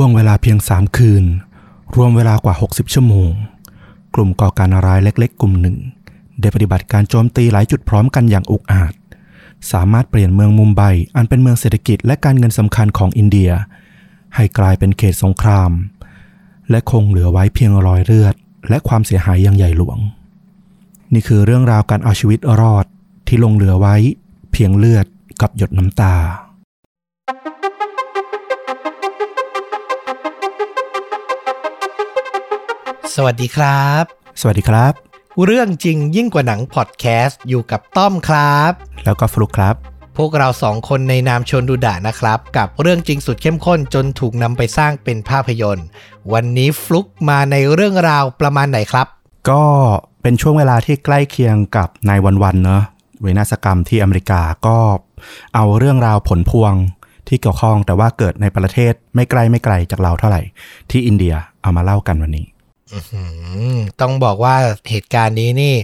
ห่วงเวลาเพียงสามคืน รวมเวลากว่า 60 ชั่วโมง กลุ่มก่อการร้ายเล็กๆ กลุ่มหนึ่ง ได้ปฏิบัติการโจมตีหลายจุดพร้อมกันอย่างอุกอาจ สามารถเปลี่ยนเมืองมุมไบ อันเป็นเมืองเศรษฐกิจและการเงินสำคัญของอินเดีย ให้กลายเป็นเขตสงคราม และคงเหลือไว้เพียงรอยเลือด และความเสียหายอย่างใหญ่หลวง นี่คือเรื่องราวการเอาชีวิตรอดที่ลงเหลือไว้ เพียงเลือดกับหยดน้ำตา สวัสดีครับ สวัสดีครับ เรื่องจริงยิ่งกว่าหนังพอดแคสต์อยู่กับต้อมครับ แล้วก็ฟลุกครับ พวกเราสองคนในนามชนดูดะนะครับ กับเรื่องจริงสุดเข้มข้นจนถูกนำไปสร้างเป็นภาพยนตร์ วันนี้ฟลุกมาในเรื่องราวประมาณไหนครับ ก็เป็นช่วงเวลาที่ใกล้เคียงกับนายวันวันๆเนอะเวนาศกรรมที่อเมริกาก็เอาเรื่องราวผลพวงที่เกี่ยวข้องแต่ว่าเกิดในประเทศไม่ไกลไม่ไกลจากเราเท่าไหร่ ที่อินเดียเอามาเล่ากันวันนี้อืม ต้องบอกว่าเหตุการณ์นี้นี่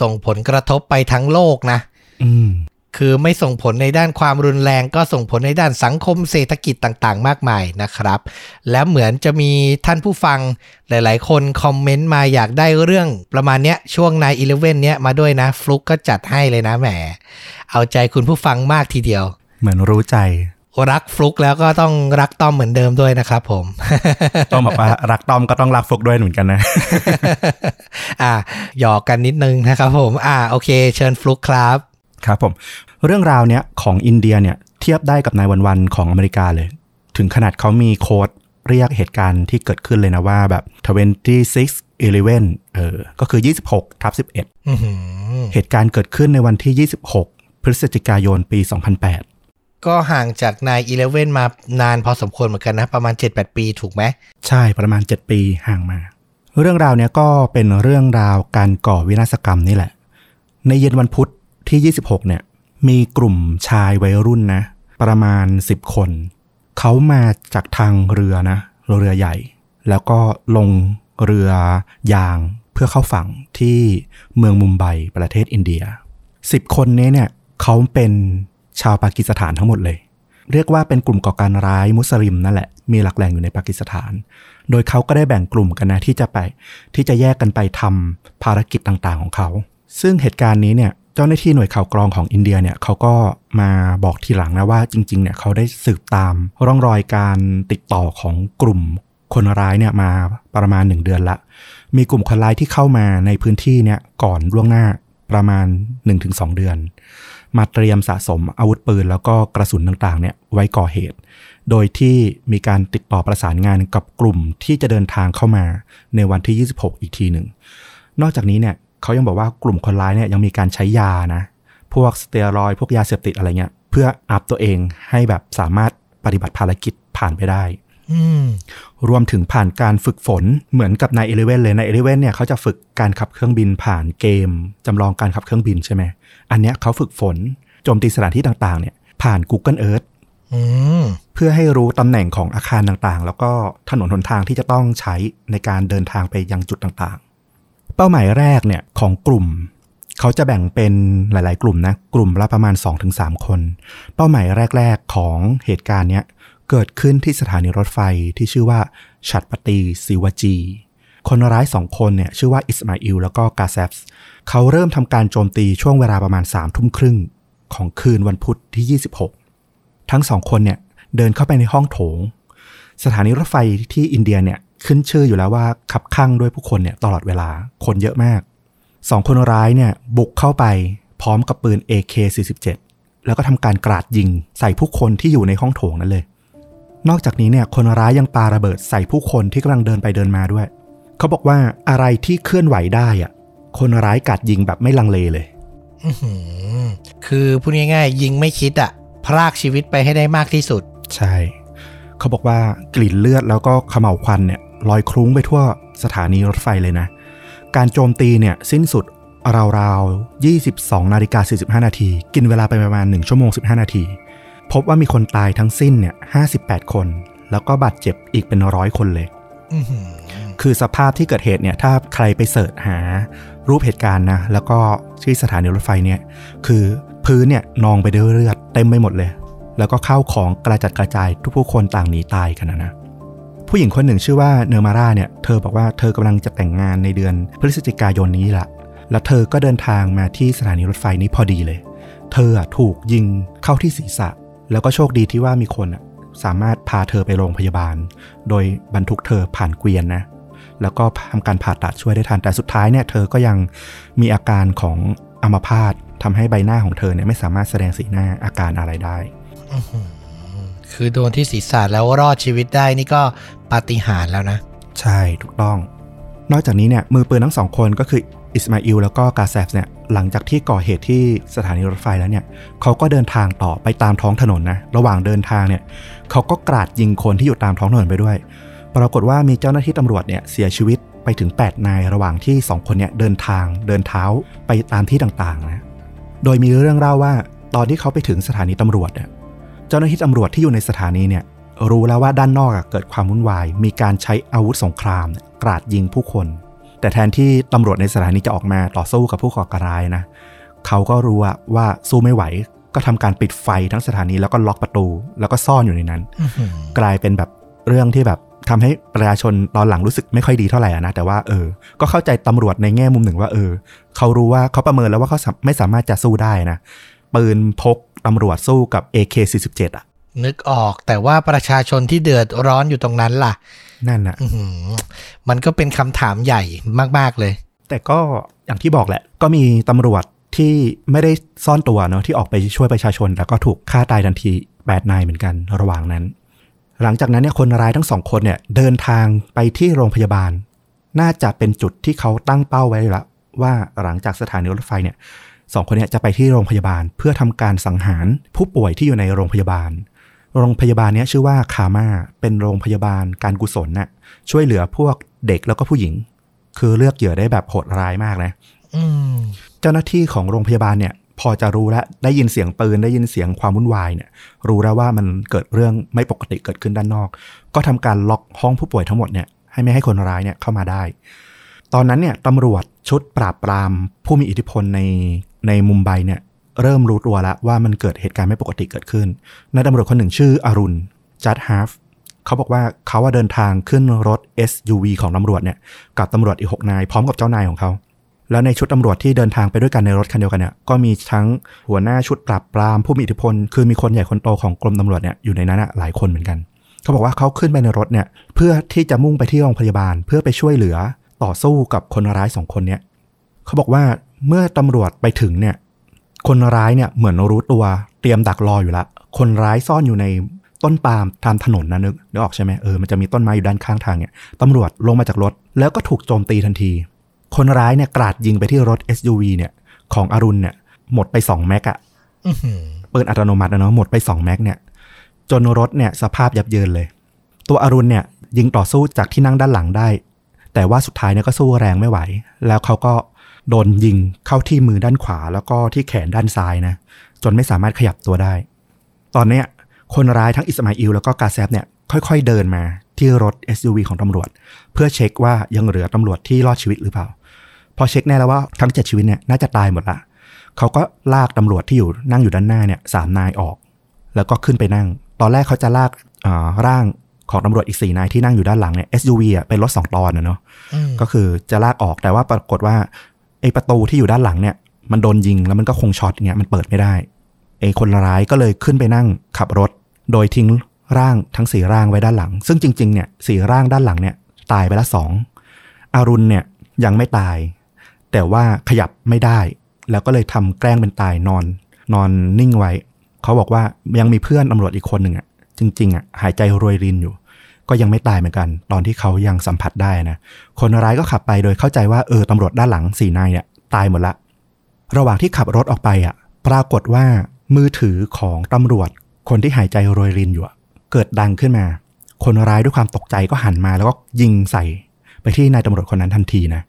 ส่งผลกระทบไปทั้งโลกนะอืมคือไม่ส่งผลในด้านความรุนแรง ก็ส่งผลในด้านสังคมเศรษฐกิจต่างๆ มากมายนะครับ และเหมือนจะมีท่านผู้ฟังหลายๆ คนคอมเมนต์มาอยากได้เรื่องประมาณเนี้ยช่วงนายอีเลเว่นเนี้ยมาด้วยนะ ฟลุกก็จัดให้เลยนะแหม เอาใจคุณผู้ฟังมากทีเดียว เหมือนรู้ใจ รักฟลุกแล้วก็ต้องรักต้อมเหมือนเดิมด้วยนะครับผมต้องบอกว่ารักตอมก็ต้องรักฟลุกด้วยเหมือนกันนะ อ่าหยอกกันนิดนึงนะครับผม อ่าโอเค เชิญฟลุกครับครับผม เรื่องราวเนี้ยของอินเดียเนี่ยเทียบได้กับนายวันวันๆของอเมริกาเลย ถึงขนาดเขามีโค้ดเรียกเหตุการณ์ที่เกิดขึ้นเลยนะว่าแบบ 26 11เออ ก็คือ 26ทับ11อื้อหือเหตุการณ์เกิดขึ้นในวันที่ 26 พฤศจิกายนปี 2008 ก็ห่างจากนายอีเลเว่นมานานพอสมควรเหมือนกันนะ ประมาณ 7-8 ปีถูกไหม ใช่ประมาณ 7 ปีห่างมา เรื่องราวเนี้ยก็เป็นเรื่องราวการก่อวินาศกรรมนี่แหละ ในเย็นวันพุธที่ 26 เนี่ย มีกลุ่มชายวัยรุ่นนะ ประมาณ 10 คน เขามาจากทางเรือนะ เรือใหญ่ แล้วก็ลงเรือยางเพื่อเข้าฝั่งที่เมืองมุมไบประเทศอินเดีย 10 คนนี้เนี่ยเขาเป็น ชาวปากีสถานทั้งหมดเลย เรียกว่าเป็นกลุ่มก่อการร้ายมุสลิมนั่นแหละ มีหลักแหล่งอยู่ในปากีสถาน โดยเขาก็ได้แบ่งกลุ่มกันนะที่จะไป ที่จะแยกกันไปทำภารกิจต่างๆของเขา ซึ่งเหตุการณ์นี้เนี่ยเจ้าหน้าที่หน่วยข่าวกรองของอินเดียเนี่ยเขาก็มาบอกทีหลังนะว่าจริงๆเนี่ยเขาได้สืบตามร่องรอยการติดต่อของกลุ่มคนร้ายเนี่ยมาประมาณ 1 เดือนละ มีกลุ่มคนร้ายที่เข้ามาในพื้นที่เนี่ยก่อนล่วงหน้าประมาณ 1-2 เดือน มาเตรียมสะสมอาวุธปืน แล้วก็กระสุนต่างๆเนี่ยไว้ก่อเหตุ โดยที่มีการติดต่อประสานงานกับกลุ่มที่จะเดินทางเข้ามาในวันที่ 26 อีกทีหนึ่ง นอกจากนี้เนี่ยเขายังบอกว่ากลุ่มคนร้ายเนี่ยยังมีการใช้ยานะ พวกสเตียรอยด์พวกยาเสพติดอะไรเงี้ยเพื่อ up ตัวเองให้แบบสามารถปฏิบัติภารกิจผ่านไปได้รวมถึงผ่านการฝึกฝนเหมือนกับ nine eleven เลย nine eleven เนี่ยเขาจะฝึกการขับเครื่องบินผ่านเกมจำลองการขับเครื่องบินใช่ไหม อันเนี้ยเขาฝึกฝนโจมตีสถานที่ต่างๆ เนี่ยผ่าน Google Earth อืมเพื่อให้รู้ตำแหน่งของอาคารต่างๆ แล้วก็ถนนหนทางที่จะต้องใช้ในการเดินทางไปยังจุดต่างๆ เป้าหมายแรกเนี่ยของกลุ่ม เขาจะแบ่งเป็นหลาย ๆ กลุ่มนะ กลุ่มละประมาณ 2-3 คน เป้าหมายแรก ๆ ของเหตุการณ์เนี้ยเกิดขึ้นที่สถานีรถไฟที่ชื่อว่าฉัตรปตีศิวาจี คนร้ายสองคนเนี่ยชื่อว่าอิสมาอิลแล้วก็กาเซฟส์ เขาเริ่มทำการโจมตีช่วงเวลาประมาณสามทุ่มครึ่งของคืนวันพุธที่ 26 ทั้งสองคนเนี่ยเดินเข้าไปในห้องโถง สถานีรถไฟที่อินเดียเนี่ยขึ้นชื่ออยู่แล้วว่าขับข้างด้วยผู้คนเนี่ยตลอดเวลาคนเยอะมากสองคนร้ายเนี่ยบุกเข้าไปพร้อมกับปืน AK47 แล้วก็ทำการกราดยิงใส่ผู้คนที่อยู่ในห้องโถงนั้นเลย นอกจากนี้เนี่ยคนร้ายยังปาระเบิดใส่ผู้คนที่กำลังเดินไปเดินมาด้วย เขาบอกว่าอะไรที่เคลื่อนไหวได้อะ คนร้ายกราดยิงแบบไม่ลังเลเลยอื้อหือคือพูดง่ายๆ ยิงไม่คิดอะพรากชีวิตไปให้ได้มากที่สุด ใช่ เขาบอกว่ากลิ่นเลือดแล้วก็เขม่าวควันเนี่ยลอยคลุ้งไปทั่วสถานีรถไฟเลยนะ การโจมตีเนี่ยสิ้นสุดราวๆ 22 นาฬิกา 45 นาที กินเวลาไปประมาณ 1 ชั่วโมง 15 นาที พบว่ามีคนตายทั้งสิ้นเนี่ย 58 คน แล้วก็บาดเจ็บอีกเป็นร้อยคนเลยอื้อหือ คือสภาพที่เกิดเหตุเนี่ยถ้าใครไปเสิร์ชหารูปเหตุการณ์นะแล้วก็ที่สถานีรถไฟเนี่ยคือพื้นเนี่ยนองไปด้วยเลือดเต็มไปหมดเลย แล้วก็ข้าวของกระจัดกระจายทุกผู้คนต่างหนีตายกันนะนะผู้หญิงคนหนึ่งชื่อว่าเนอร์มาร่าเนี่ยเธอบอกว่าเธอกำลังจะแต่งงานในเดือนพฤศจิกายนนี้ละแล้วเธอก็เดินทางมาที่สถานีรถไฟนี้พอดีเลย เธอถูกยิงเข้าที่ศีรษะ แล้วก็โชคดีที่ว่ามีคนสามารถพาเธอไปโรงพยาบาล โดยบรรทุกเธอผ่านเกวียนนะ แล้วก็ทำการผ่าตัดช่วยได้ทัน แต่สุดท้ายเนี่ยเธอก็ยังมีอาการของอัมพาตทำให้ใบหน้าของเธอเนี่ยไม่สามารถแสดงสีหน้าอาการอะไรได้คือโดนที่ศีรษะแล้วรอดชีวิตได้นี่ก็ปาฏิหาริย์แล้วนะ ใช่ถูกต้อง นอกจากนี้เนี่ยมือปืนทั้งสองคนก็คืออิสมาอิลแล้วก็กาแซฟเนี่ยหลังจากที่ก่อเหตุที่สถานีรถไฟแล้วเนี่ยเขาก็เดินทางต่อไปตามท้องถนนนะ ระหว่างเดินทางเนี่ยเขาก็กราดยิงคนที่อยู่ตามท้องถนนไปด้วย ปรากฏว่ามีเจ้าหน้าที่ตำรวจเนี่ยเสียชีวิตไปถึง 8 นายระหว่างที่ 2 คนเนี่ยเดินทางเดินเท้าไปตามที่ต่างๆนะโดยมีเรื่องเล่าว่าตอนที่เขาไปถึงสถานีตำรวจเนี่ยเจ้าหน้าที่ตำรวจที่อยู่ในสถานีเนี่ยรู้แล้วว่าด้านนอกเกิดความวุ่นวาย มีการใช้อาวุธสงคราม กราดยิงผู้คน แต่แทนที่ตำรวจในสถานีจะออกมาต่อสู้กับผู้ก่อการร้ายนะเขาก็รู้ว่าสู้ไม่ไหวก็ทำการปิดไฟทั้งสถานีแล้วก็ล็อกประตู แล้วก็ซ่อนอยู่ในนั้น กลายเป็นแบบเรื่องที่แบบ ทำให้ประชาชนตอนหลังรู้สึกไม่ค่อยดีเท่าไหร่นะแต่ว่าเออ ก็เข้าใจตำรวจในแง่มุมหนึ่งว่าเออเขารู้ว่าเขาประเมินแล้วว่าเขาไม่สามารถจะสู้ได้นะปืนพกตำรวจสู้กับ AK47 อะ นึกออกแต่ว่าประชาชนที่เดือดร้อนอยู่ตรงนั้นล่ะ นั่นน่ะมันก็เป็นคำถามใหญ่มาก ๆ เลย แต่ก็อย่างที่บอกแหละ ก็มีตำรวจที่ไม่ได้ซ่อนตัวเนาะที่ออกไปช่วยประชาชน แล้วก็ถูกฆ่าตายทันทีแปดนายเหมือนกันระหว่างนั้น หลังจากนั้นเนี่ยคนร้ายทั้งสองคนเนี่ยเดินทางไปที่โรงพยาบาล น่าจะเป็นจุดที่เขาตั้งเป้าไว้ละว่าหลังจากสถานีรถไฟเนี่ยสองคนเนี่ยจะไปที่โรงพยาบาลเพื่อทำการสังหารผู้ป่วยที่อยู่ในโรงพยาบาล โรงพยาบาลนี้ชื่อว่าคาม่าเป็นโรงพยาบาลการกุศลนะ่ะช่วยเหลือพวกเด็กแล้วก็ผู้หญิง คือเลือกเหยื่อได้แบบโหดร้ายมากนะเจ้าหน้าที่ของโรงพยาบาลเนี่ย พอจะรู้แล้วได้ยินเสียงปืนได้ยินเสียงความวุ่นวายเนี่ย รู้แล้วว่ามันเกิดเรื่องไม่ปกติเกิดขึ้นด้านนอก ก็ทำการล็อกห้องผู้ป่วยทั้งหมดเนี่ยให้ไม่ให้คนร้ายเนี่ยเข้ามาได้ ตอนนั้นเนี่ยตำรวจชุดปราบปรามผู้มีอิทธิพลในในมุมไบเนี่ยเริ่มรู้ตัวแล้วว่ามันเกิดเหตุการณ์ไม่ปกติเกิดขึ้นนายตำรวจคนหนึ่งชื่ออรุณจัดฮาฟเขาบอกว่าเขาว่าเดินทางขึ้นรถ SUV ของตำรวจเนี่ยกับตำรวจอีกหกนายพร้อมกับเจ้านายของเขา แล้วในชุดตำรวจที่เดินทางไปด้วยกันในรถคันเดียวกันเนี่ยก็มีทั้งหัวหน้าชุดปราบปรามผู้มีอิทธิพล คือมีคนใหญ่คนโตของกรมตำรวจเนี่ยอยู่ในนั้นหลายคนเหมือนกัน เขาบอกว่าเขาขึ้นไปในรถเนี่ยเพื่อที่จะมุ่งไปที่โรงพยาบาล เพื่อไปช่วยเหลือต่อสู้กับคนร้ายสองคนเนี่ยเขาบอกว่าเมื่อตำรวจไปถึงเนี่ยคนร้ายเนี่ยเหมือนรู้ตัวเตรียมดักรออยู่ละ คนร้ายซ่อนอยู่ในต้นปาล์มตามถนนนะนึกนึกออกใช่ไหมเออมันจะมีต้นไม้อยู่ด้านข้างทางเนี่ยตำรวจลงมาจากรถ แล้วก็ถูกโจมตีทันที คนร้ายเนี่ยกราดยิงไปที่รถ SUV เนี่ย ของอรุณเนี่ยหมดไปสองแม็กอะปืนอัตโนมัตินะเนาะหมดไปสองแม็กเนี่ย จนรถเนี่ยสภาพยับเยินเลย ตัวอรุณเนี่ยยิงต่อสู้จากที่นั่งด้านหลังได้ แต่ว่าสุดท้ายเนี่ยก็สู้แรงไม่ไหว แล้วเขาก็โดนยิงเข้าที่มือด้านขวา แล้วก็ที่แขนด้านซ้ายนะจนไม่สามารถขยับตัวได้ ตอนนี้คนร้ายทั้งอิสมาอิลแล้วก็กาแซฟเนี่ยค่อยๆเดินมาที่รถ SUV ของตำรวจ เพื่อเช็คว่ายังเหลือตำรวจที่รอดชีวิตหรือเปล่า พอเช็คแน่แล้วว่าทั้งเจ็ดชีวิตเนี่ยน่าจะตายหมดละเขาก็ลากตำรวจที่อยู่นั่งอยู่ด้านหน้าเนี่ยสามนายออก แล้วก็ขึ้นไปนั่ง ตอนแรกเขาจะลากร่างของตำรวจอีกสี่นายที่นั่งอยู่ด้านหลังเนี่ย SUV อะเป็นรถสองตอนนะเนาะก็คือจะลากออกแต่ว่าปรากฏว่าไอ้ประตูที่อยู่ด้านหลังเนี่ยมันโดนยิงแล้วมันก็คงช็อตอย่างเงี้ยมันเปิดไม่ได้ไอ้คนร้ายก็เลยขึ้นไปนั่งขับรถ โดยทิ้งร่างทั้งสี่ร่างไว้ด้านหลัง ซึ่งจริงๆเนี่ยสี่ร่างด้านหลังเนี่ยตายไปละสองอรุณเนี่ยยังไม่ตาย แต่ว่าขยับไม่ได้ แล้วก็เลยทำแกล้งเป็นตายนอน นอนนิ่งไว้ เขาบอกว่ายังมีเพื่อนตำรวจอีกคนหนึ่งอะจริงๆอะหายใจรวยรินอยู่ ก็ยังไม่ตายเหมือนกัน ตอนที่เขายังสัมผัสได้นะคนร้ายก็ขับไปโดยเข้าใจว่าเออตำรวจด้านหลังสี่นายเนี่ยตายหมดละ ระหว่างที่ขับรถออกไปอะ ปรากฏว่ามือถือของตำรวจ คนที่หายใจโรยรินอยู่เกิดดังขึ้นมา คนร้ายด้วยความตกใจก็หันมาแล้วก็ยิงใส่ไปที่นายตำรวจคนนั้นทันทีนะ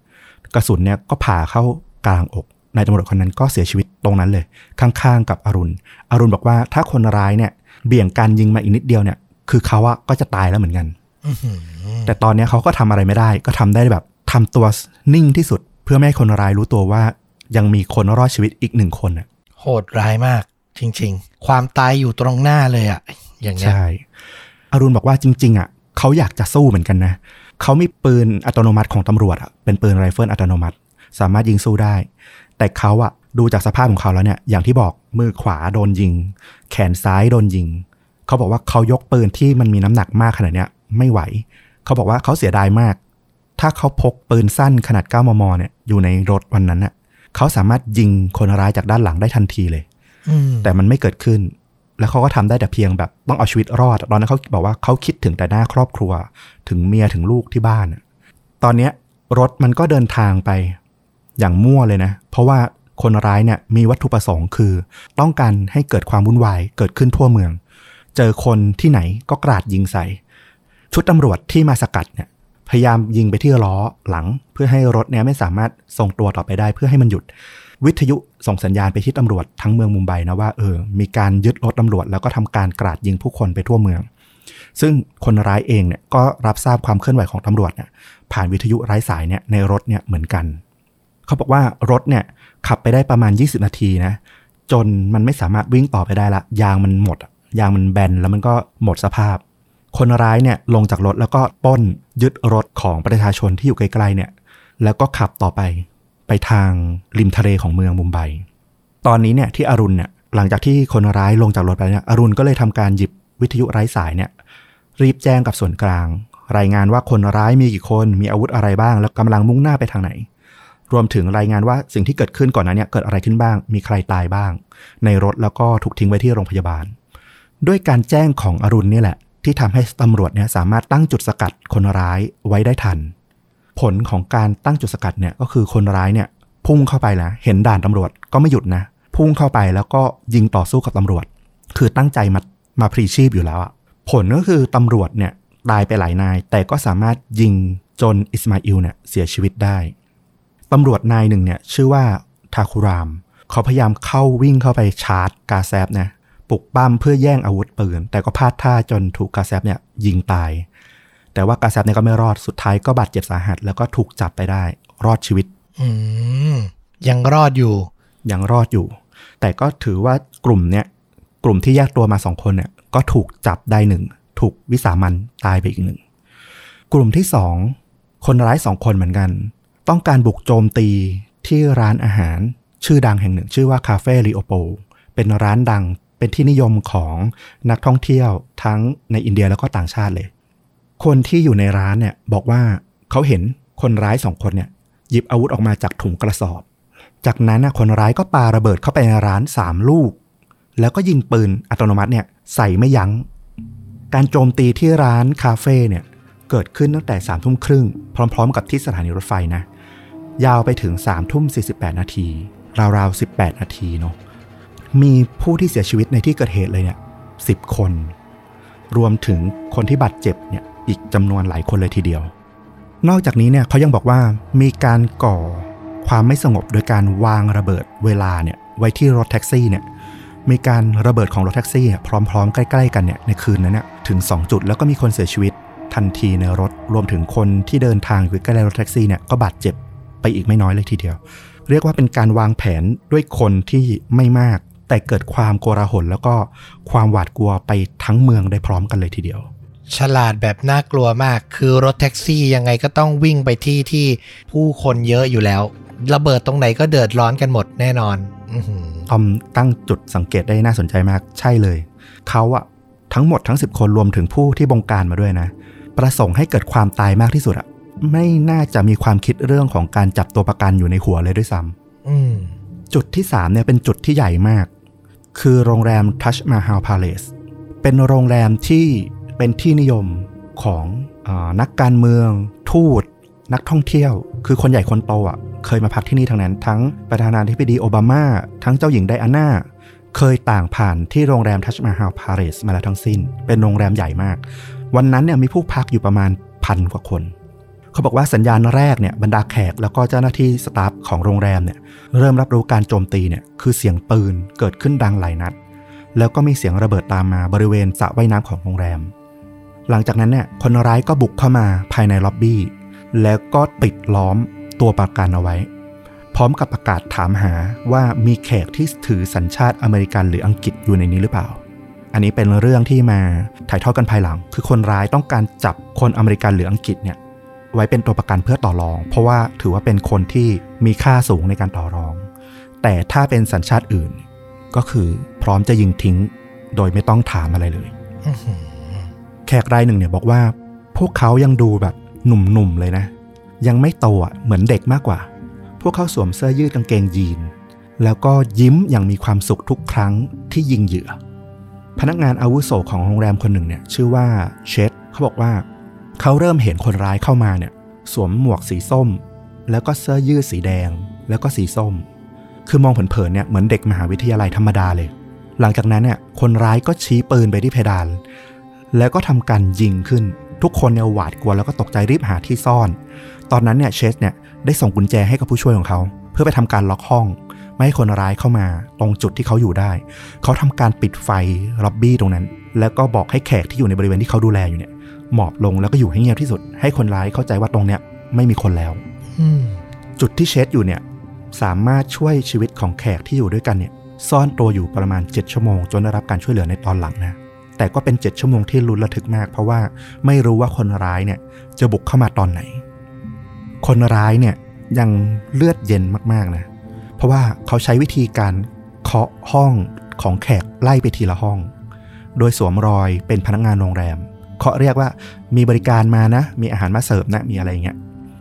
กระสุนเนี่ยก็ผ่าเข้ากลางอกนายตำรวจคนนั้นก็เสียชีวิตตรงนั้นเลย ข้างๆ กับอรุณ อรุณบอกว่าถ้าคนร้ายเนี่ย เบี่ยงการยิงมาอีกนิดเดียวเนี่ย คือเขาอะก็จะตายแล้วเหมือนกันแต่ตอนนี้เขาก็ทำอะไรไม่ได้ ก็ทำได้แบบทำตัวนิ่งที่สุด เพื่อไม่ให้คนร้ายรู้ตัวว่า ยังมีคนรอดชีวิตอีกหนึ่งคนอะโหดร้ายมาก จริง ๆ ความตายอยู่ตรงหน้าเลยอะอย่างนี้ใช่อรุณบอกว่าจริง ๆอะเขาอยากจะสู้เหมือนกันนะ เขามีปืนอัตโนมัติของตำรวจอะเป็นปืนไรเฟิลอัตโนมัติ สามารถยิงสู้ได้ แต่เขาอะดูจากสภาพของเขาแล้วเนี่ย อย่างที่บอกมือขวาโดนยิง แขนซ้ายโดนยิง เขาบอกว่าเขายกปืนที่มันมีน้ำหนักมากขนาดเนี้ยไม่ไหว เขาบอกว่าเขาเสียดายมาก ถ้าเขาพกปืนสั้นขนาด 9 มม เนี่ยอยู่ในรถวันนั้นน่ะเขาสามารถยิงคนร้ายจากด้านหลังได้ทันทีเลยอืมแต่มันไม่เกิดขึ้น แล้วเขาก็ทำได้แต่เพียงแบบต้องเอาชีวิตรอด ตอนนั้นเขาบอกว่าเขาคิดถึงแต่หน้าครอบครัว ถึงเมียถึงลูกที่บ้าน ตอนเนี้ยรถมันก็เดินทางไปอย่างมั่วเลยนะ เพราะว่าคนร้ายเนี่ยมีวัตถุประสงค์คือ ต้องการให้เกิดความวุ่นวายเกิดขึ้นทั่วเมือง เจอคนที่ไหนก็กราดยิงใส่ ชุดตำรวจที่มาสกัดเนี่ยพยายามยิงไปที่ล้อหลัง เพื่อให้รถเนี่ยไม่สามารถส่งตัวต่อไปได้เพื่อให้มันหยุด วิทยุส่งสัญญาณไปที่ตำรวจทั้งเมืองมุมไบนะว่าเออมีการยึดรถตำรวจ แล้วก็ทำการกราดยิงผู้คนไปทั่วเมือง ซึ่งคนร้ายเองเนี่ยก็รับทราบความเคลื่อนไหวของตำรวจเนี่ยผ่านวิทยุไร้สายเนี่ยในรถเนี่ยเหมือนกัน เขาบอกว่ารถเนี่ยขับไปได้ประมาณ 20 นาทีนะจนมันไม่สามารถวิ่งต่อไปได้ละ ยางมันหมด ยางมันแบนแล้วมันก็หมดสภาพ คนร้ายเนี่ยลงจากรถแล้วก็ป้นยึดรถของประชาชนที่อยู่ไกลๆเนี่ยแล้วก็ขับต่อไป ไปทางริมทะเลของเมืองมุมไบ ตอนนี้เนี่ยที่อรุณเนี่ยหลังจากที่คนร้ายลงจากรถไปเนี่ยอรุณก็เลยทำการหยิบวิทยุไร้สายเนี่ยรีบแจ้งกับส่วนกลาง รายงานว่าคนร้ายมีกี่คนมีอาวุธอะไรบ้าง แล้วกำลังมุ่งหน้าไปทางไหน รวมถึงรายงานว่าสิ่งที่เกิดขึ้นก่อนหน้าเนี้เกิดอะไรขึ้นบ้าง มีใครตายบ้าง ในรถแล้วก็ถูกทิ้งไว้ที่โรงพยาบาล ด้วยการแจ้งของอรุณนี่แหละ ที่ทำให้ตำรวจเนี่ยสามารถตั้งจุดสกัดคนร้ายไว้ได้ทัน ผลของการตั้งจุดสกัดเนี่ยก็คือคนร้ายเนี่ยพุ่งเข้าไปแล้วเห็นด่านตำรวจก็ไม่หยุดนะ พุ่งเข้าไปแล้วก็ยิงต่อสู้กับตำรวจ คือตั้งใจมามาพลีชีพอยู่แล้วอะผลก็คือตำรวจเนี่ยตายไปหลายนาย แต่ก็สามารถยิงจนอิสมาอิลเนี่ยเสียชีวิตได้ตำรวจนายหนึ่งเนี่ยชื่อว่าทาคุราม เขาพยายามเข้าวิ่งเข้าไปชาร์จกาแซบนะปลุกปั้มเพื่อแย่งอาวุธปืน แต่ก็พลาดท่าจนถูกกาแซบเนี่ยยิงตาย แต่ว่ากาแซบเนี่ยก็ไม่รอดสุดท้ายก็บาดเจ็บสาหัส แล้วก็ถูกจับไปได้ รอดชีวิตอืมยังรอดอยู่ ยังรอดอยู่ แต่ก็ถือว่ากลุ่มเนี่ยกลุ่มที่แยกตัวมาสองคนเนี่ย ก็ถูกจับได้หนึ่งถูกวิสามันตายไปอีกหนึ่งกลุ่มที่สองคนร้ายสองคนเหมือนกัน ต้องการบุกโจมตีที่ร้านอาหารชื่อดังแห่งหนึ่ง ชื่อว่าคาเฟ่ริโอโปเป็นร้านดังเป็นที่นิยมของนักท่องเที่ยวทั้งในอินเดียแล้วก็ต่างชาติเลย คนที่อยู่ในร้านเนี่ยบอกว่าเขาเห็นคนร้ายสองคนเนี่ยหยิบอาวุธออกมาจากถุงกระสอบ จากนั้นน่ะคนร้ายก็ปาระเบิดเข้าไปในร้านสามลูก แล้วก็ยิงปืนอัตโนมัติเนี่ยใส่ไม่ยัง้ง การโจมตีที่ร้านคาเฟ่เนี่ยเกิดขึ้นตั้งแต่สามทุ่มครึ่งพร้อม ๆ กับที่สถานีรถไฟนะ ยาวไปถึง3ามทุ่ม48 นาที ราวๆ 18 นาทีเนาะมีผู้ที่เสียชีวิตในที่เกิดเหตุเลยเนี่ยสิคน รวมถึงคนที่บาดเจ็บเนี่ย อีกจำนวนหลายคนเลยทีเดียว นอกจากนี้เนี่ยเขายังบอกว่ามีการก่อความไม่สงบโดยการวางระเบิดเวลาเนี่ยไว้ที่รถแท็กซี่เนี่ยมีการระเบิดของรถแท็กซี่เนี่ยพร้อม ๆ ใกล้ ๆ กันเนี่ยในคืนนั้นเนี่ยถึง 2 จุดแล้วก็มีคนเสียชีวิตทันทีในรถรวมถึงคนที่เดินทางอยู่ใกล้รถแท็กซี่เนี่ยก็บาดเจ็บไปอีกไม่น้อยเลยทีเดียว เรียกว่าเป็นการวางแผนด้วยคนที่ไม่มาก แต่เกิดความโกลาหลแล้วก็ความหวาดกลัวไปทั้งเมืองได้พร้อมกันเลยทีเดียว ฉลาดแบบน่ากลัวมาก คือรถแท็กซี่ยังไงก็ต้องวิ่งไปที่ที่ผู้คนเยอะอยู่แล้ว ระเบิดตรงไหนก็เดือดร้อนกันหมดแน่นอนอื้อหือทอมตั้งจุดสังเกตได้น่าสนใจมาก ใช่เลย เขาอะทั้งหมดทั้ง 10 คนรวมถึงผู้ที่บงการมาด้วยนะ ประสงค์ให้เกิดความตายมากที่สุดอะไม่น่าจะมีความคิดเรื่องของการจับตัวประกันอยู่ในหัวเลยด้วยซ้ำอืมจุดที่3เนี่ยเป็นจุดที่ใหญ่มาก คือโรงแรมทัชมาฮาลพาเลสเป็นโรงแรมที่ เป็นที่นิยมของอนักการเมือง ทูต นักท่องเที่ยว คือคนใหญ่คนโตอะ เคยมาพักที่นี่ทั้งนั้น ทั้งประธานาธิบดีโอบามา ทั้งเจ้าหญิงไดอาน่า เคยต่างผ่านที่โรงแรมทัชมาฮาลพาเลสมาแล้วทั้งสิ้น เป็นโรงแรมใหญ่มาก วันนั้นเนี่ยมีผู้พักอยู่ประมาณพันกว่าคนเขาบอกว่าสัญญาณแรกเนี่ยบรรดาแขกแล้วก็เจ้าหน้าที่ staff ของโรงแรมเนี่ยเริ่มรับรู้การโจมตีเนี่ยคือเสียงปืนเกิดขึ้นดังหลายนัด แล้วก็มีเสียงระเบิดตามมาบริเวณสระว่ายน้ำของโรงแรม หลังจากนั้นเนี่ยคนร้ายก็บุกเข้ามาภายในล็อบบี้ แล้วก็ปิดล้อมตัวประกันเอาไว้ พร้อมกับประกาศถามหาว่ามีแขกที่ถือสัญชาติอเมริกันหรืออังกฤษอยู่ในนี้หรือเปล่า อันนี้เป็นเรื่องที่มาถ่ายทอดกันภายหลัง คือคนร้ายต้องการจับคนอเมริกันหรืออังกฤษเนี่ยไว้เป็นตัวประกันเพื่อต่อรอง เพราะว่าถือว่าเป็นคนที่มีค่าสูงในการต่อรอง แต่ถ้าเป็นสัญชาติอื่น ก็คือพร้อมจะยิงทิ้ง โดยไม่ต้องถามอะไรเลย แขกรายหนึ่งเนี่ยบอกว่า พวกเขายังดูแบบหนุ่มๆเลยนะ ยังไม่โตอะเหมือนเด็กมากกว่า พวกเขาสวมเสื้อยืดกางเกงยีน แล้วก็ยิ้มอย่างมีความสุขทุกครั้งที่ยิงเหยื่อ พนักงานอาวุโสของโรงแรมคนหนึ่งเนี่ยชื่อว่าเชดเขาบอกว่า เขาเริ่มเห็นคนร้ายเข้ามาเนี่ย สวมหมวกสีส้ม แล้วก็เสื้อยืดสีแดง แล้วก็สีส้ม คือมองเผินๆเนี่ยเหมือนเด็กมหาวิทยาลัยธรรมดาเลยหลังจากนั้นเนี่ยคนร้ายก็ชี้ปืนไปที่เพดาน แล้วก็ทำการยิงขึ้น ทุกคนเนี่ยหวาดกลัวแล้วก็ตกใจรีบหาที่ซ่อน ตอนนั้นเนี่ยเชสเนี่ยได้ส่งกุญแจให้กับผู้ช่วยของเขา เพื่อไปทำการล็อกห้อง ไม่ให้คนร้ายเข้ามาตรงจุดที่เขาอยู่ได้ เขาทำการปิดไฟล็อบบี้ตรงนั้น แล้วก็บอกให้แขกที่อยู่ในบริเวณที่เขาดูแลอยู่เนี่ยหมอบลงแล้วก็อยู่ให้เงียบที่สุด ให้คนร้ายเข้าใจว่าตรงเนี้ยไม่มีคนแล้วอืมจุดที่เชสอยู่เนี่ยสามารถช่วยชีวิตของแขกที่อยู่ด้วยกันเนี่ยซ่อนตัวอยู่ประมาณ 7 ชั่วโมง จนได้รับการช่วยเหลือในตอนหลังนะ แต่ก็เป็น 7 ชั่วโมงที่ลุ้นระทึกมาก เพราะว่าไม่รู้ว่าคนร้ายเนี่ยจะบุกเข้ามาตอนไหน คนร้ายเนี่ยยังเลือดเย็นมากๆนะเพราะว่าเขาใช้วิธีการเคาะห้องของแขกไล่ไปทีละห้อง โดยสวมรอยเป็นพนักงานโรงแรมเคาะเรียกว่ามีบริการมานะ มีอาหารมาเสิร์ฟนะมีอะไรอย่างเงี้ย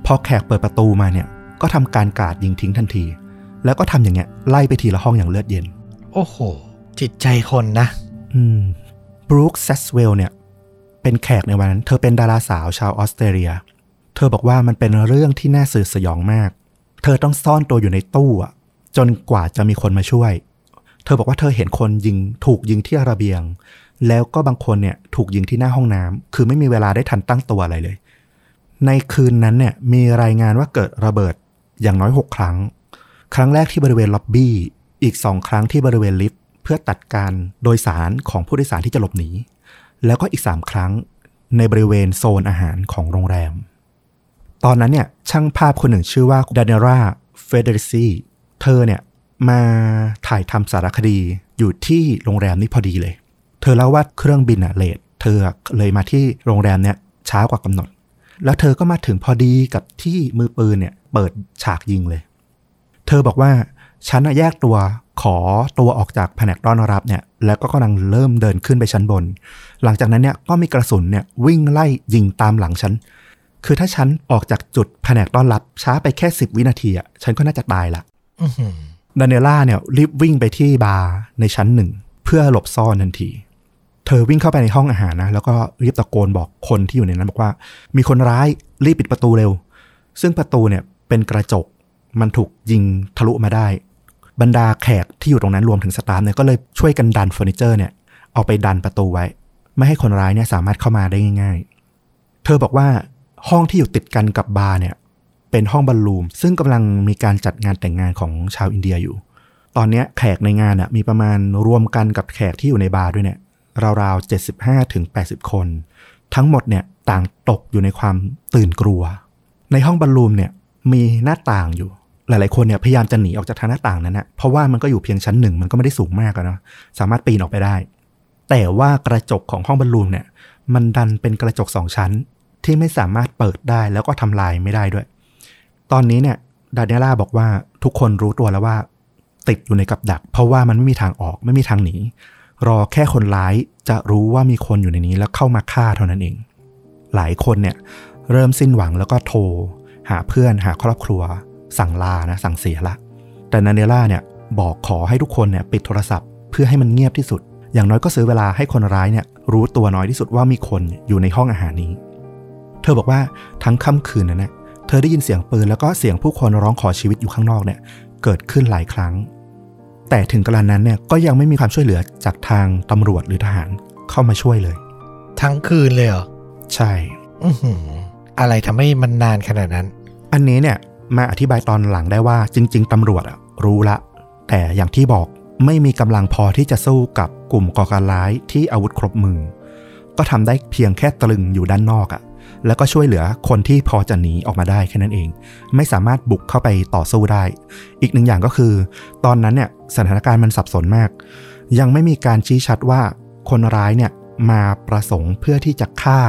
พอแขกเปิดประตูมาเนี่ยก็ทำการกราดยิงทิ้งทันที แล้วก็ทำอย่างเงี้ยไล่ไปทีละห้องอย่างเลือดเย็น โอ้โห จิตใจคนนะ อืม บรูคแซสเวลเนี่ยเป็นแขกในวันนั้น เธอเป็นดาราสาวชาวออสเตรเลีย เธอบอกว่ามันเป็นเรื่องที่น่าสื่อสยองมาก เธอต้องซ่อนตัวอยู่ในตู้อะจนกว่าจะมีคนมาช่วย เธอบอกว่าเธอเห็นคนยิงถูกยิงที่ระเบียง แล้วก็บางคนเนี่ยถูกยิงที่หน้าห้องน้ำคือไม่มีเวลาได้ทันตั้งตัวอะไรเลย ในคืนนั้นเนี่ยมีรายงานว่าเกิดระเบิดอย่างน้อย 6 ครั้ง ครั้งแรกที่บริเวณล็อบบี้ อีก2ครั้งที่บริเวณลิฟต์ เพื่อตัดการโดยสารของผู้โดยสารที่จะหลบหนี แล้วก็อีก3ครั้งในบริเวณโซนอาหารของโรงแรม ตอนนั้นเนี่ยช่างภาพคนหนึ่งชื่อว่าดานิราเฟเดริซีเธอเนี่ยมาถ่ายทำสารคดีอยู่ที่โรงแรมนี้พอดีเลย เธอเล่าว่าเครื่องบินอะ late เธอเลยมาที่โรงแรมเนี่ยช้ากว่ากำหนด แล้วเธอก็มาถึงพอดีกับที่มือปืนเนี่ยเปิดฉากยิงเลย เธอบอกว่าฉันแยกตัว ขอตัวออกจากแผนกต้อนรับเนี่ยแล้วก็กำลังเริ่มเดินขึ้นไปชั้นบน หลังจากนั้นเนี่ยก็มีกระสุนเนี่ยวิ่งไล่ยิงตามหลังฉัน คือถ้าฉันออกจากจุดแผนกต้อนรับ ช้าไปแค่10วินาทีอะฉันก็น่าจะตายละอื้อหือดานิเอล่าเนี่ยรีบวิ่งไปที่บาร์ในชั้นหนึ่ง เพื่อหลบซ่อนทันที เธอวิ่งเข้าไปในห้องอาหารนะ แล้วก็รีบตะโกนบอกคนที่อยู่ในนั้นบอกว่า มีคนร้ายรีบปิดประตูเร็ว ซึ่งประตูเนี่ยเป็นกระจกมันถูกยิงทะลุมาได้ บรรดาแขกที่อยู่ตรงนั้นรวมถึง staff เนี่ยก็เลยช่วยกันดันเฟอร์นิเจอร์เนี่ยเอาไปดันประตูไว้ ไม่ให้คนร้ายเนี่ยสามารถเข้ามาได้ง่าย ๆ เธอบอกว่าห้องที่อยู่ติดกันกับบาร์เนี่ยเป็นห้อง ballroom ซึ่งกำลังมีการจัดงานแต่งงานของชาวอินเดียอยู่ ตอนนี้แขกในงานอะมีประมาณรวมกันกับแขกที่อยู่ในบาร์ด้วยเนี่ยราวๆ75ถึง80คน ทั้งหมดเนี่ยต่างตกอยู่ในความตื่นกลัว ในห้องบอลลูมเนี่ยมีหน้าต่างอยู่ หลายๆคนเนี่ยพยายามจะหนีออกจากทางหน้าต่างนั้นนะเพราะว่ามันก็อยู่เพียงชั้นหนึ่งมันก็ไม่ได้สูงมากนะ สามารถปีนออกไปได้ แต่ว่ากระจกของห้องบอลลูมเนี่ย มันดันเป็นกระจกสองชั้นที่ไม่สามารถเปิดได้แล้วก็ทำลายไม่ได้ด้วย ตอนนี้เนี่ยดาเนล่าบอกว่าทุกคนรู้ตัวแล้วว่า ติดอยู่ในกับดัก เพราะว่ามันไม่มีทางออกไม่มีทางหนี รอแค่คนร้ายจะรู้ว่ามีคนอยู่ในนี้แล้วเข้ามาฆ่าเท่านั้นเอง หลายคนเนี่ยเริ่มสิ้นหวังแล้วก็โทร หาเพื่อนหาครอบครัว สั่งลานะสั่งเสียละ แต่นาเนล่าเนี่ยบอกขอให้ทุกคนเนี่ยปิดโทรศัพท์เพื่อให้มันเงียบที่สุด อย่างน้อยก็ซื้อเวลาให้คนร้ายเนี่ยรู้ตัวน้อยที่สุดว่ามีคนอยู่ในห้องอาหารนี้ เธอบอกว่าทั้งค่ำคืนนั้นนะเธอได้ยินเสียงปืนแล้วก็เสียงผู้คนร้องขอชีวิตอยู่ข้างนอกเนี่ยเกิดขึ้นหลายครั้ง แต่ถึงกระนั้นเนี่ยก็ยังไม่มีความช่วยเหลือจากทางตำรวจหรือทหารเข้ามาช่วยเลย ทั้งคืนเลยเหรอ ใช่ อื้อหืออะไรทำให้มันนานขนาดนั้น อันนี้เนี่ย มาอธิบายตอนหลังได้ว่าจริง ๆตำรวจรู้ละ แต่อย่างที่บอกไม่มีกำลังพอที่จะสู้กับกลุ่มก่อการร้ายที่อาวุธครบมือ ก็ทำได้เพียงแค่ตรึงอยู่ด้านนอกอะ แล้วก็ช่วยเหลือคนที่พอจะหนีออกมาได้แค่นั้นเอง ไม่สามารถบุกเข้าไปต่อสู้ได้ อีกหนึ่งอย่างก็คือ ตอนนั้นเนี่ยสถานการณ์มันสับสนมาก ยังไม่มีการชี้ชัดว่าคนร้ายเนี่ยมาประสงค์เพื่อที่จะฆ่า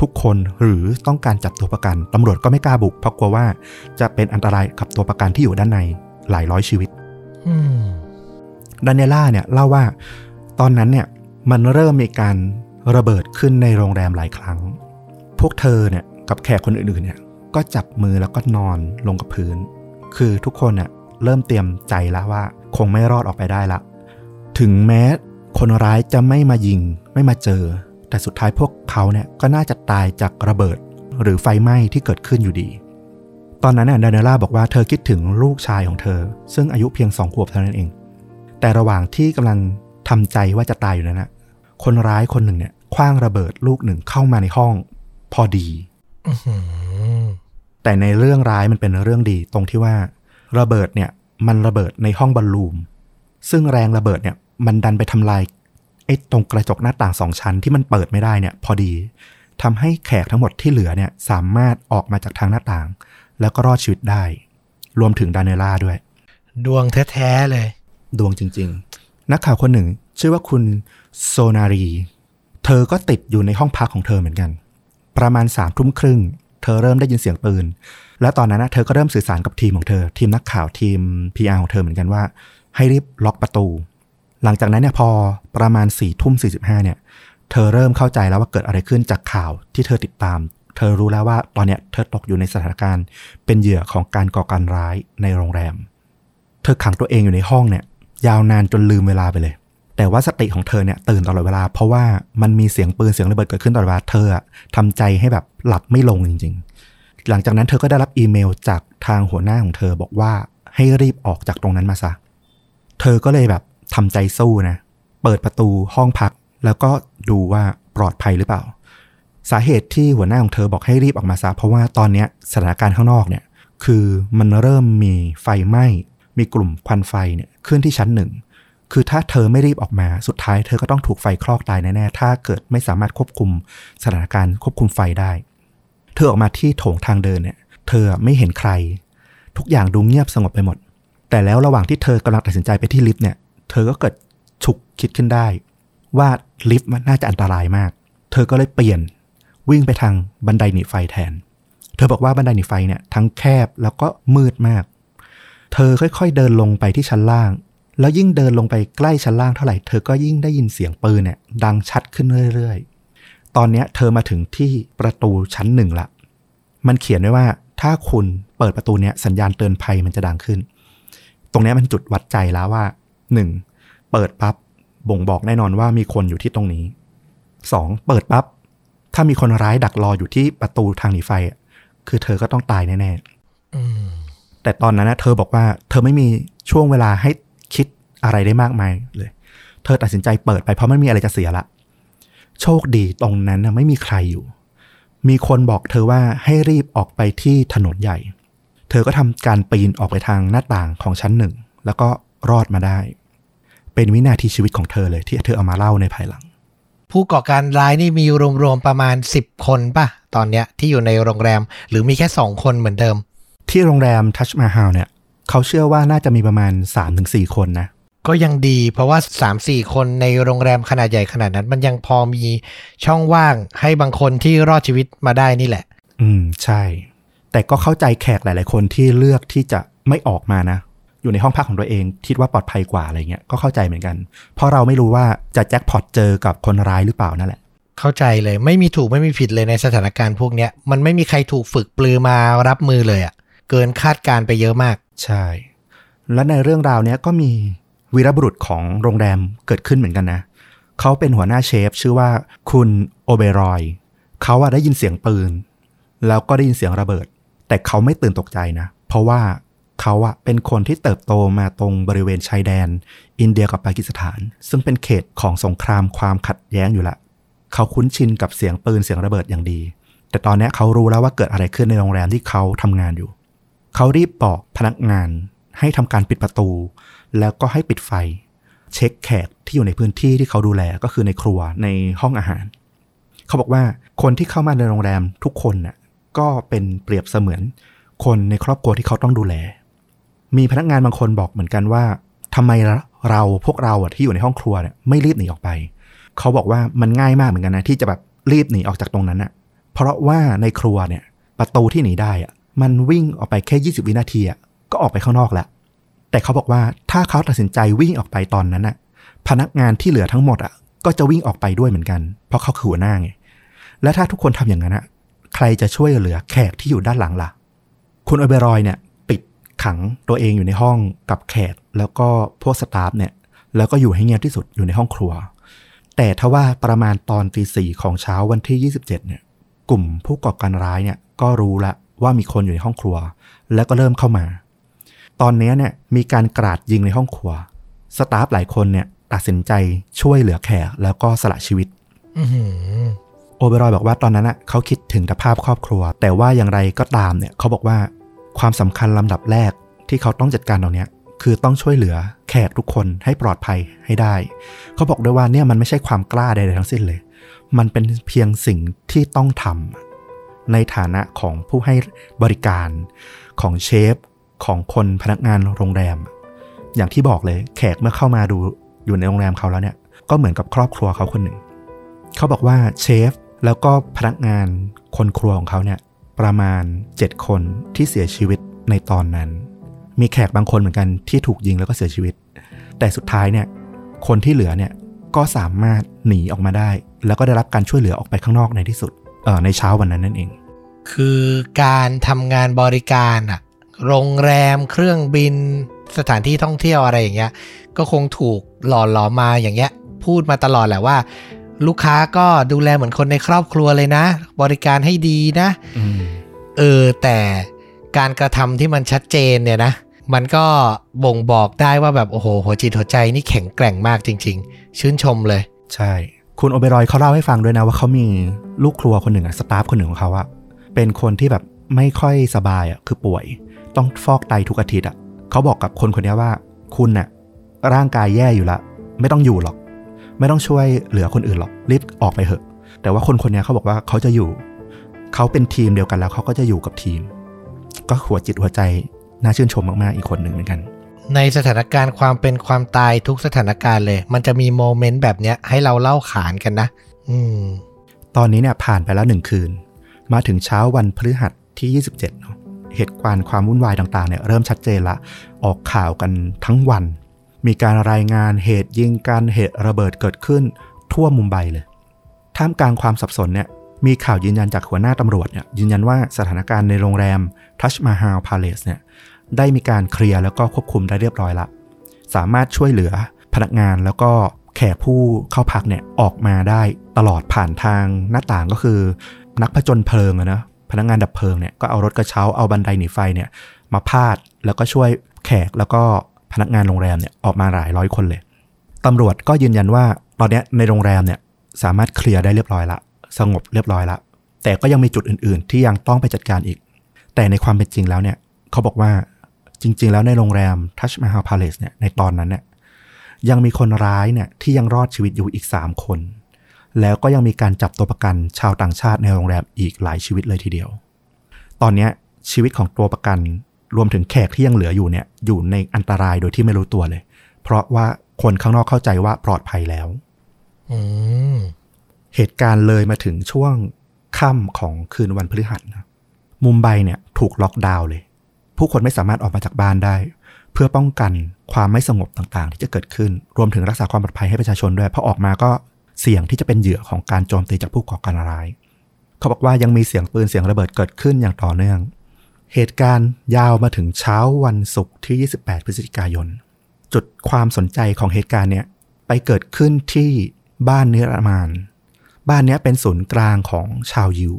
ทุกคนหรือต้องการจับตัวประกันตำรวจก็ไม่กล้าบุกเพราะกลัวว่าจะเป็นอันตรายกับตัวประกันที่อยู่ด้านในหลายร้อยชีวิตอืมดานิเอล่าเนี่ยเล่าว่าตอนนั้นเนี่ยมันเริ่มมีการระเบิดขึ้นในโรงแรมหลายครั้ง พวกเธอเนี่ยกับแขกคนอื่นๆเนี่ยก็จับมือแล้วก็นอนลงกับพื้น คือทุกคนเนี่ยเริ่มเตรียมใจแล้วว่า คงไม่รอดออกไปได้ละ ถึงแม้คนร้ายจะไม่มายิงไม่มาเจอ แต่สุดท้ายพวกเขาเนี่ยก็น่าจะตายจากระเบิดหรือไฟไหม้ที่เกิดขึ้นอยู่ดี ตอนนั้นน่ะดานิเอล่าบอกว่าเธอคิดถึงลูกชายของเธอ ซึ่งอายุเพียงสองขวบเท่านั้นเอง แต่ระหว่างที่กำลังทำใจว่าจะตายอยู่นั้นนะคนร้ายคนหนึ่งเนี่ยคว้างระเบิดลูกหนึ่งเข้ามาในห้อง พอดีอื้อหือแต่ในเรื่องร้ายมันเป็นเรื่องดีตรงที่ว่าระเบิดเนี่ย มันระเบิดในห้องบอลลูม ซึ่งแรงระเบิดเนี่ย มันดันไปทำลาย ไอ้ตรงกระจกหน้าต่างสองชั้นที่มันเปิดไม่ได้เนี่ยพอดีทำให้แขกทั้งหมดที่เหลือเนี่ยสามารถออกมาจากทางหน้าต่าง แล้วก็รอดชีวิตได้ รวมถึงดานิเอล่าด้วย ดวงแท้ๆเลย ดวงจริง ๆ นักข่าวคนหนึ่ง ชื่อว่าคุณโซนารี เธอก็ติดอยู่ในห้องพักของเธอเหมือนกัน ประมาณสามทุ่มครึ่ง เธอเริ่มได้ยินเสียงปืน และตอนนั้นนะเธอก็เริ่มสื่อสารกับทีมของเธอ ทีมนักข่าวทีม PR ของเธอเหมือนกันว่า ให้รีบล็อกประตู หลังจากนั้นเนี่ยพอประมาณ4ี่ทุ่มสีเนี่ย เธอเริ่มเข้าใจแล้วว่าเกิดอะไรขึ้นจากข่าวที่เธอติดตาม เธอรู้แล้วว่าตอนเนี้ยเธอตกอยู่ในสถานการณ์ เป็นเหยื่อของการก่อการร้ายในโรงแรม เธอขังตัวเองอยู่ในห้องเนี่ย ยาวนานจนลืมเวลาไปเลย แต่ว่าสติของเธอเนี่ยตื่นตลอดเวลา เพราะว่ามันมีเสียงปืนเสียงระเบิดเกิดขึ้นตลอดเวลา เธออะทำใจให้แบบหลับไม่ลงจริง ๆ หลังจากนั้นเธอก็ได้รับอีเมลจากทางหัวหน้าของเธอบอกว่าให้รีบออกจากตรงนั้นมาซะ เธอก็เลยแบบ ทำใจสู้นะ เปิดประตูห้องพัก แล้วก็ดูว่าปลอดภัยหรือเปล่า สาเหตุที่หัวหน้าของเธอบอกให้รีบออกมาซะเพราะว่าตอนนี้สถานการณ์ข้างนอกเนี่ย คือมันเริ่มมีไฟไหม้มีกลุ่มควันไฟเนี่ยขึ้นที่ชั้นหนึ่งคือถ้าเธอไม่รีบออกมาสุดท้ายเธอก็ต้องถูกไฟคลอกตายแน่ๆ ถ้าเกิดไม่สามารถควบคุมสถานการณ์ควบคุมไฟได้ เธอออกมาที่โถงทางเดินเนี่ย เธอไม่เห็นใคร ทุกอย่างดูเงียบสงบไปหมด แต่แล้วระหว่างที่เธอกำลังตัดสินใจไปที่ลิฟต์เนี่ย ธอก็เกิดฉุกคิดขึ้นได้ ว่าลิฟต์มันน่าจะอันตรายมาก เธอก็เลยเปลี่ยนวิ่งไปทางบันไดหนีไฟแทน เธอบอกว่าบันไดหนีไฟเนี่ยทั้งแคบแล้วก็มืดมาก เธอค่อยๆเดินลงไปที่ชั้นล่าง แล้วยิ่งเดินลงไปใกล้ชั้นล่างเท่าไหร่เธอก็ยิ่งได้ยินเสียงปืนเนี่ยดังชัดขึ้นเรื่อยๆ ตอนนี้เธอมาถึงที่ประตูชั้นหนึ่งละ มันเขียนไว้ว่าถ้าคุณเปิดประตูเนี้ยสัญญาณเตือนภัยมันจะดังขึ้น ตรงนี้มันจุดวัดใจแล้วว่า หนึ่งเปิดปั๊บบ่งบอกแน่นอนว่ามีคนอยู่ที่ตรงนี้สองเปิดปั๊บถ้ามีคนร้ายดักรออยู่ที่ประตูทางหนีไฟอะคือเธอก็ต้องตายแน่ๆอืมแต่ตอนนั้นนะเธอบอกว่าเธอไม่มีช่วงเวลาให้คิดอะไรได้มากมายเลย เธอตัดสินใจเปิดไปเพราะไม่มีอะไรจะเสียละ โชคดีตรงนั้นนะไม่มีใครอยู่ มีคนบอกเธอว่าให้รีบออกไปที่ถนนใหญ่ เธอก็ทำการปีนออกไปทางหน้าต่างของชั้นหนึ่ง แล้วก็รอดมาได้ เป็นวินาทีชีวิตของเธอเลยที่เธอเอามาเล่าในภายหลัง ผู้ก่อการร้ายนี่มีรวมๆประมาณ 10 คนป่ะ ตอนเนี้ยที่อยู่ในโรงแรมหรือมีแค่ 2 คนเหมือนเดิม ที่โรงแรมทัชมาฮาลเนี่ยเขาเชื่อว่าน่าจะมีประมาณ 3-4 คนนะก็ยังดีเพราะว่า 3-4 คนในโรงแรมขนาดใหญ่ขนาดนั้น มันยังพอมีช่องว่างให้บางคนที่รอดชีวิตมาได้นี่แหละ อืมใช่ แต่ก็เข้าใจแขกหลาย ๆ คนที่เลือกที่จะไม่ออกมานะ อยู่ในห้องพักของตัวเอง คิดว่าปลอดภัยกว่าอะไรเงี้ยก็เข้าใจเหมือนกัน เพราะเราไม่รู้ว่าจะแจ็คพอตเจอกับคนร้ายหรือเปล่านั่นแหละ เข้าใจเลยไม่มีถูกไม่มีผิดเลยในสถานการณ์พวกเนี้ยมันไม่มีใครถูกฝึกปลือมารับมือเลยอะ่ะเกินคาดการณ์ไปเยอะมาก ใช่ และในเรื่องราวเนี้ยก็มีวีรบุรุษของโรงแรมเกิดขึ้นเหมือนกันนะเขาเป็นหัวหน้าเชฟ ชื่อว่าคุณโอเบรอยเขาอะได้ยินเสียงปืน แล้วก็ได้ยินเสียงระเบิด แต่เขาไม่ตื่นตกใจนะ เพราะว่า เขาอะเป็นคนที่เติบโตมาตรงบริเวณชายแดน อินเดียกับปากีสถาน ซึ่งเป็นเขตของสงครามความขัดแย้งอยู่ละ เขาคุ้นชินกับเสียงปืนเสียงระเบิดอย่างดี แต่ตอนนี้เขารู้แล้วว่าเกิดอะไรขึ้นในโรงแรมที่เขาทำงานอยู่ เขารีบบอกพนักงานให้ทำการปิดประตู แล้วก็ให้ปิดไฟ เช็คแขกที่อยู่ในพื้นที่ที่เขาดูแลก็คือในครัวในห้องอาหาร เขาบอกว่าคนที่เข้ามาในโรงแรมทุกคนน่ะก็เป็นเปรียบเสมือนคนในครอบครัวที่เขาต้องดูแล มีพนักงานบางคนบอกเหมือนกันว่าทำไมเราพวกเราอะที่อยู่ในห้องครัวเนี่ยไม่รีบหนีออกไป เขาบอกว่ามันง่ายมากเหมือนกันนะที่จะแบบรีบหนีออกจากตรงนั้นอะเพราะว่าในครัวเนี่ย ประตูที่หนีได้อะมันวิ่งออกไปแค่ 20 วินาทีอะก็ออกไปข้างนอกแล้วแต่เขาบอกว่าถ้าเขาตัดสินใจวิ่งออกไปตอนนั้นอะพนักงานที่เหลือทั้งหมดอะก็จะวิ่งออกไปด้วยเหมือนกัน เพราะเขาคือหัวหน้าไงและถ้าทุกคนทำอย่างนั้นอะใครจะช่วยเหลือแขกที่อยู่ด้านหลังล่ะ คุณอเบรอยเนี่ย ขังตัวเองอยู่ในห้องกับแขกแล้วก็พวกสตาฟเนี่ย แล้วก็อยู่ให้เงียบที่สุดอยู่ในห้องครัว แต่ทว่าประมาณตอนตีสี่ของเช้าวันที่ 27 เนี่ย กลุ่มผู้ก่อการร้ายเนี่ยก็รู้ละว่ามีคนอยู่ในห้องครัว แล้วก็เริ่มเข้ามา ตอนนี้เนี่ยมีการกราดยิงในห้องครัว สตาฟหลายคนเนี่ยตัดสินใจช่วยเหลือแขกแล้วก็สละชีวิตอื้อหือโอเบรอยบอกว่าตอนนั้นน่ะเขาคิดถึงแต่ภาพครอบครัว แต่ว่าอย่างไรก็ตามเนี่ยเขาบอกว่า ความสำคัญลำดับแรกที่เขาต้องจัดการตรงเนี้ยคือต้องช่วยเหลือแขกทุกคนให้ปลอดภัยให้ได้ เขาบอกด้วยว่าเนี่ยมันไม่ใช่ความกล้าใดๆทั้งสิ้นเลย มันเป็นเพียงสิ่งที่ต้องทำในฐานะของผู้ให้บริการของเชฟของคนพนักงานโรงแรม อย่างที่บอกเลยแขกเมื่อเข้ามาดูอยู่ในโรงแรมเขาแล้วเนี่ยก็เหมือนกับครอบครัวเขาคนหนึ่ง เขาบอกว่าเชฟแล้วก็พนักงานคนครัวของเขาเนี่ย ประมาณ 7 คนที่เสียชีวิตในตอนนั้น มีแขกบางคนเหมือนกันที่ถูกยิงแล้วก็เสียชีวิต แต่สุดท้ายเนี่ยคนที่เหลือเนี่ยก็สามารถหนีออกมาได้ แล้วก็ได้รับการช่วยเหลือออกไปข้างนอกในที่สุดเออในเช้าวันนั้นนั่นเอง คือการทำงานบริการอะโรงแรมเครื่องบิน สถานที่ท่องเที่ยวอะไรอย่างเงี้ย ก็คงถูกหล่อหลอมมาอย่างเงี้ย พูดมาตลอดแหละว่า ลูกค้าก็ดูแลเหมือนคนในครอบครัวเลยนะ บริการให้ดีนะอืมเออแต่การกระทำที่มันชัดเจนเนี่ยนะ มันก็บ่งบอกได้ว่าแบบโอ้โหหัวจิตหัวใจนี่แข็งแกร่งมากจริง ๆ ชื่นชมเลย ใช่ คุณโอเบรอยเขาเล่าให้ฟังด้วยนะว่าเขามีลูกครัวคนหนึ่งอะสตาฟคนหนึ่งของเขาอะเป็นคนที่แบบไม่ค่อยสบายอะคือป่วย ต้องฟอกไตทุกอาทิตย์อะเขาบอกกับคนคนนี้ว่า คุณน่ะร่างกายแย่อยู่ละ ไม่ต้องอยู่หรอก ไม่ต้องช่วยเหลือคนอื่นหรอกรีบออกไปเถอะ แต่ว่าคนคนนี้เขาบอกว่าเขาจะอยู่ เขาเป็นทีมเดียวกันแล้วเขาก็จะอยู่กับทีม ก็หัวจิตหัวใจน่าชื่นชมมากๆอีกคนหนึ่งเหมือนกัน ในสถานการณ์ความเป็นความตายทุกสถานการณ์เลย มันจะมีโมเมนต์แบบเนี้ยให้เราเล่าขานกันนะ อืม ตอนนี้เนี่ยผ่านไปแล้วหนึ่งคืน มาถึงเช้าวันพฤหัสที่ 27เนอะเหตุการณ์ความวุ่นวายต่างๆเนี่ยเริ่มชัดเจนละ ออกข่าวกันทั้งวัน มีการรายงานเหตุยิงกันเหตุระเบิดเกิดขึ้นทั่วมุมไบเลย ท่ามกลางความสับสนเนี่ยมีข่าวยืนยันจากหัวหน้าตำรวจเนี่ยยืนยันว่าสถานการณ์ในโรงแรมทัชมาฮาลพาเลสเนี่ยได้มีการเคลียร์แล้วก็ควบคุมได้เรียบร้อยละ สามารถช่วยเหลือพนักงานแล้วก็แขกผู้เข้าพักเนี่ยออกมาได้ตลอดผ่านทางหน้าต่างก็คือ นักผจญเพลิงอะนะพนักงานดับเพลิงเนี่ยก็เอารถกระเช้าเอาบันไดหนีไฟเนี่ยมาพาดแล้วก็ช่วยแขกแล้วก็ พนักงานโรงแรมเนี่ยออกมาหลายร้อยคนเลยตำรวจก็ยืนยันว่าตอนนี้ในโรงแรมเนี่ยสามารถเคลียร์ได้เรียบร้อยละ สงบเรียบร้อยละ แต่ก็ยังมีจุดอื่น ๆ ที่ยังต้องไปจัดการอีก แต่ในความเป็นจริงแล้วเนี่ยเขาบอกว่าจริง ๆ แล้วในโรงแรมทัชมาฮาลพาเลสเนี่ยในตอนนั้นเนี่ยยังมีคนร้ายเนี่ยที่ยังรอดชีวิตอยู่อีก 3 คน แล้วก็ยังมีการจับตัวประกันชาวต่างชาติในโรงแรมอีกหลายชีวิตเลยทีเดียว ตอนนี้ชีวิตของตัวประกัน รวมถึงแขกที่ยังเหลืออยู่เนี่ยอยู่ในอันตรายโดยที่ไม่รู้ตัวเลย เพราะว่าคนข้างนอกเข้าใจว่าปลอดภัยแล้วอืมเหตุการณ์เลยมาถึงช่วงค่ำของคืนวันพฤหัสนะมุมไบเนี่ยถูกล็อกดาวน์เลย ผู้คนไม่สามารถออกมาจากบ้านได้ เพื่อป้องกันความไม่สงบต่างๆ ที่จะเกิดขึ้น รวมถึงรักษาความปลอดภัยให้ประชาชนด้วยเพราะออกมาก็เสี่ยงที่จะเป็นเหยื่อของการโจมตีจากผู้ก่อการร้าย เขาบอกว่ายังมีเสียงปืนเสียงระเบิดเกิดขึ้นอย่างต่อเนื่อง เหตุการณ์ยาวมาถึงเช้าวันศุกร์ที่ 28 พฤศจิกายน จุดความสนใจของเหตุการณ์เนี่ยไปเกิดขึ้นที่บ้านเนิรมาน บ้านเนี้ยเป็นศูนย์กลางของชาวยิว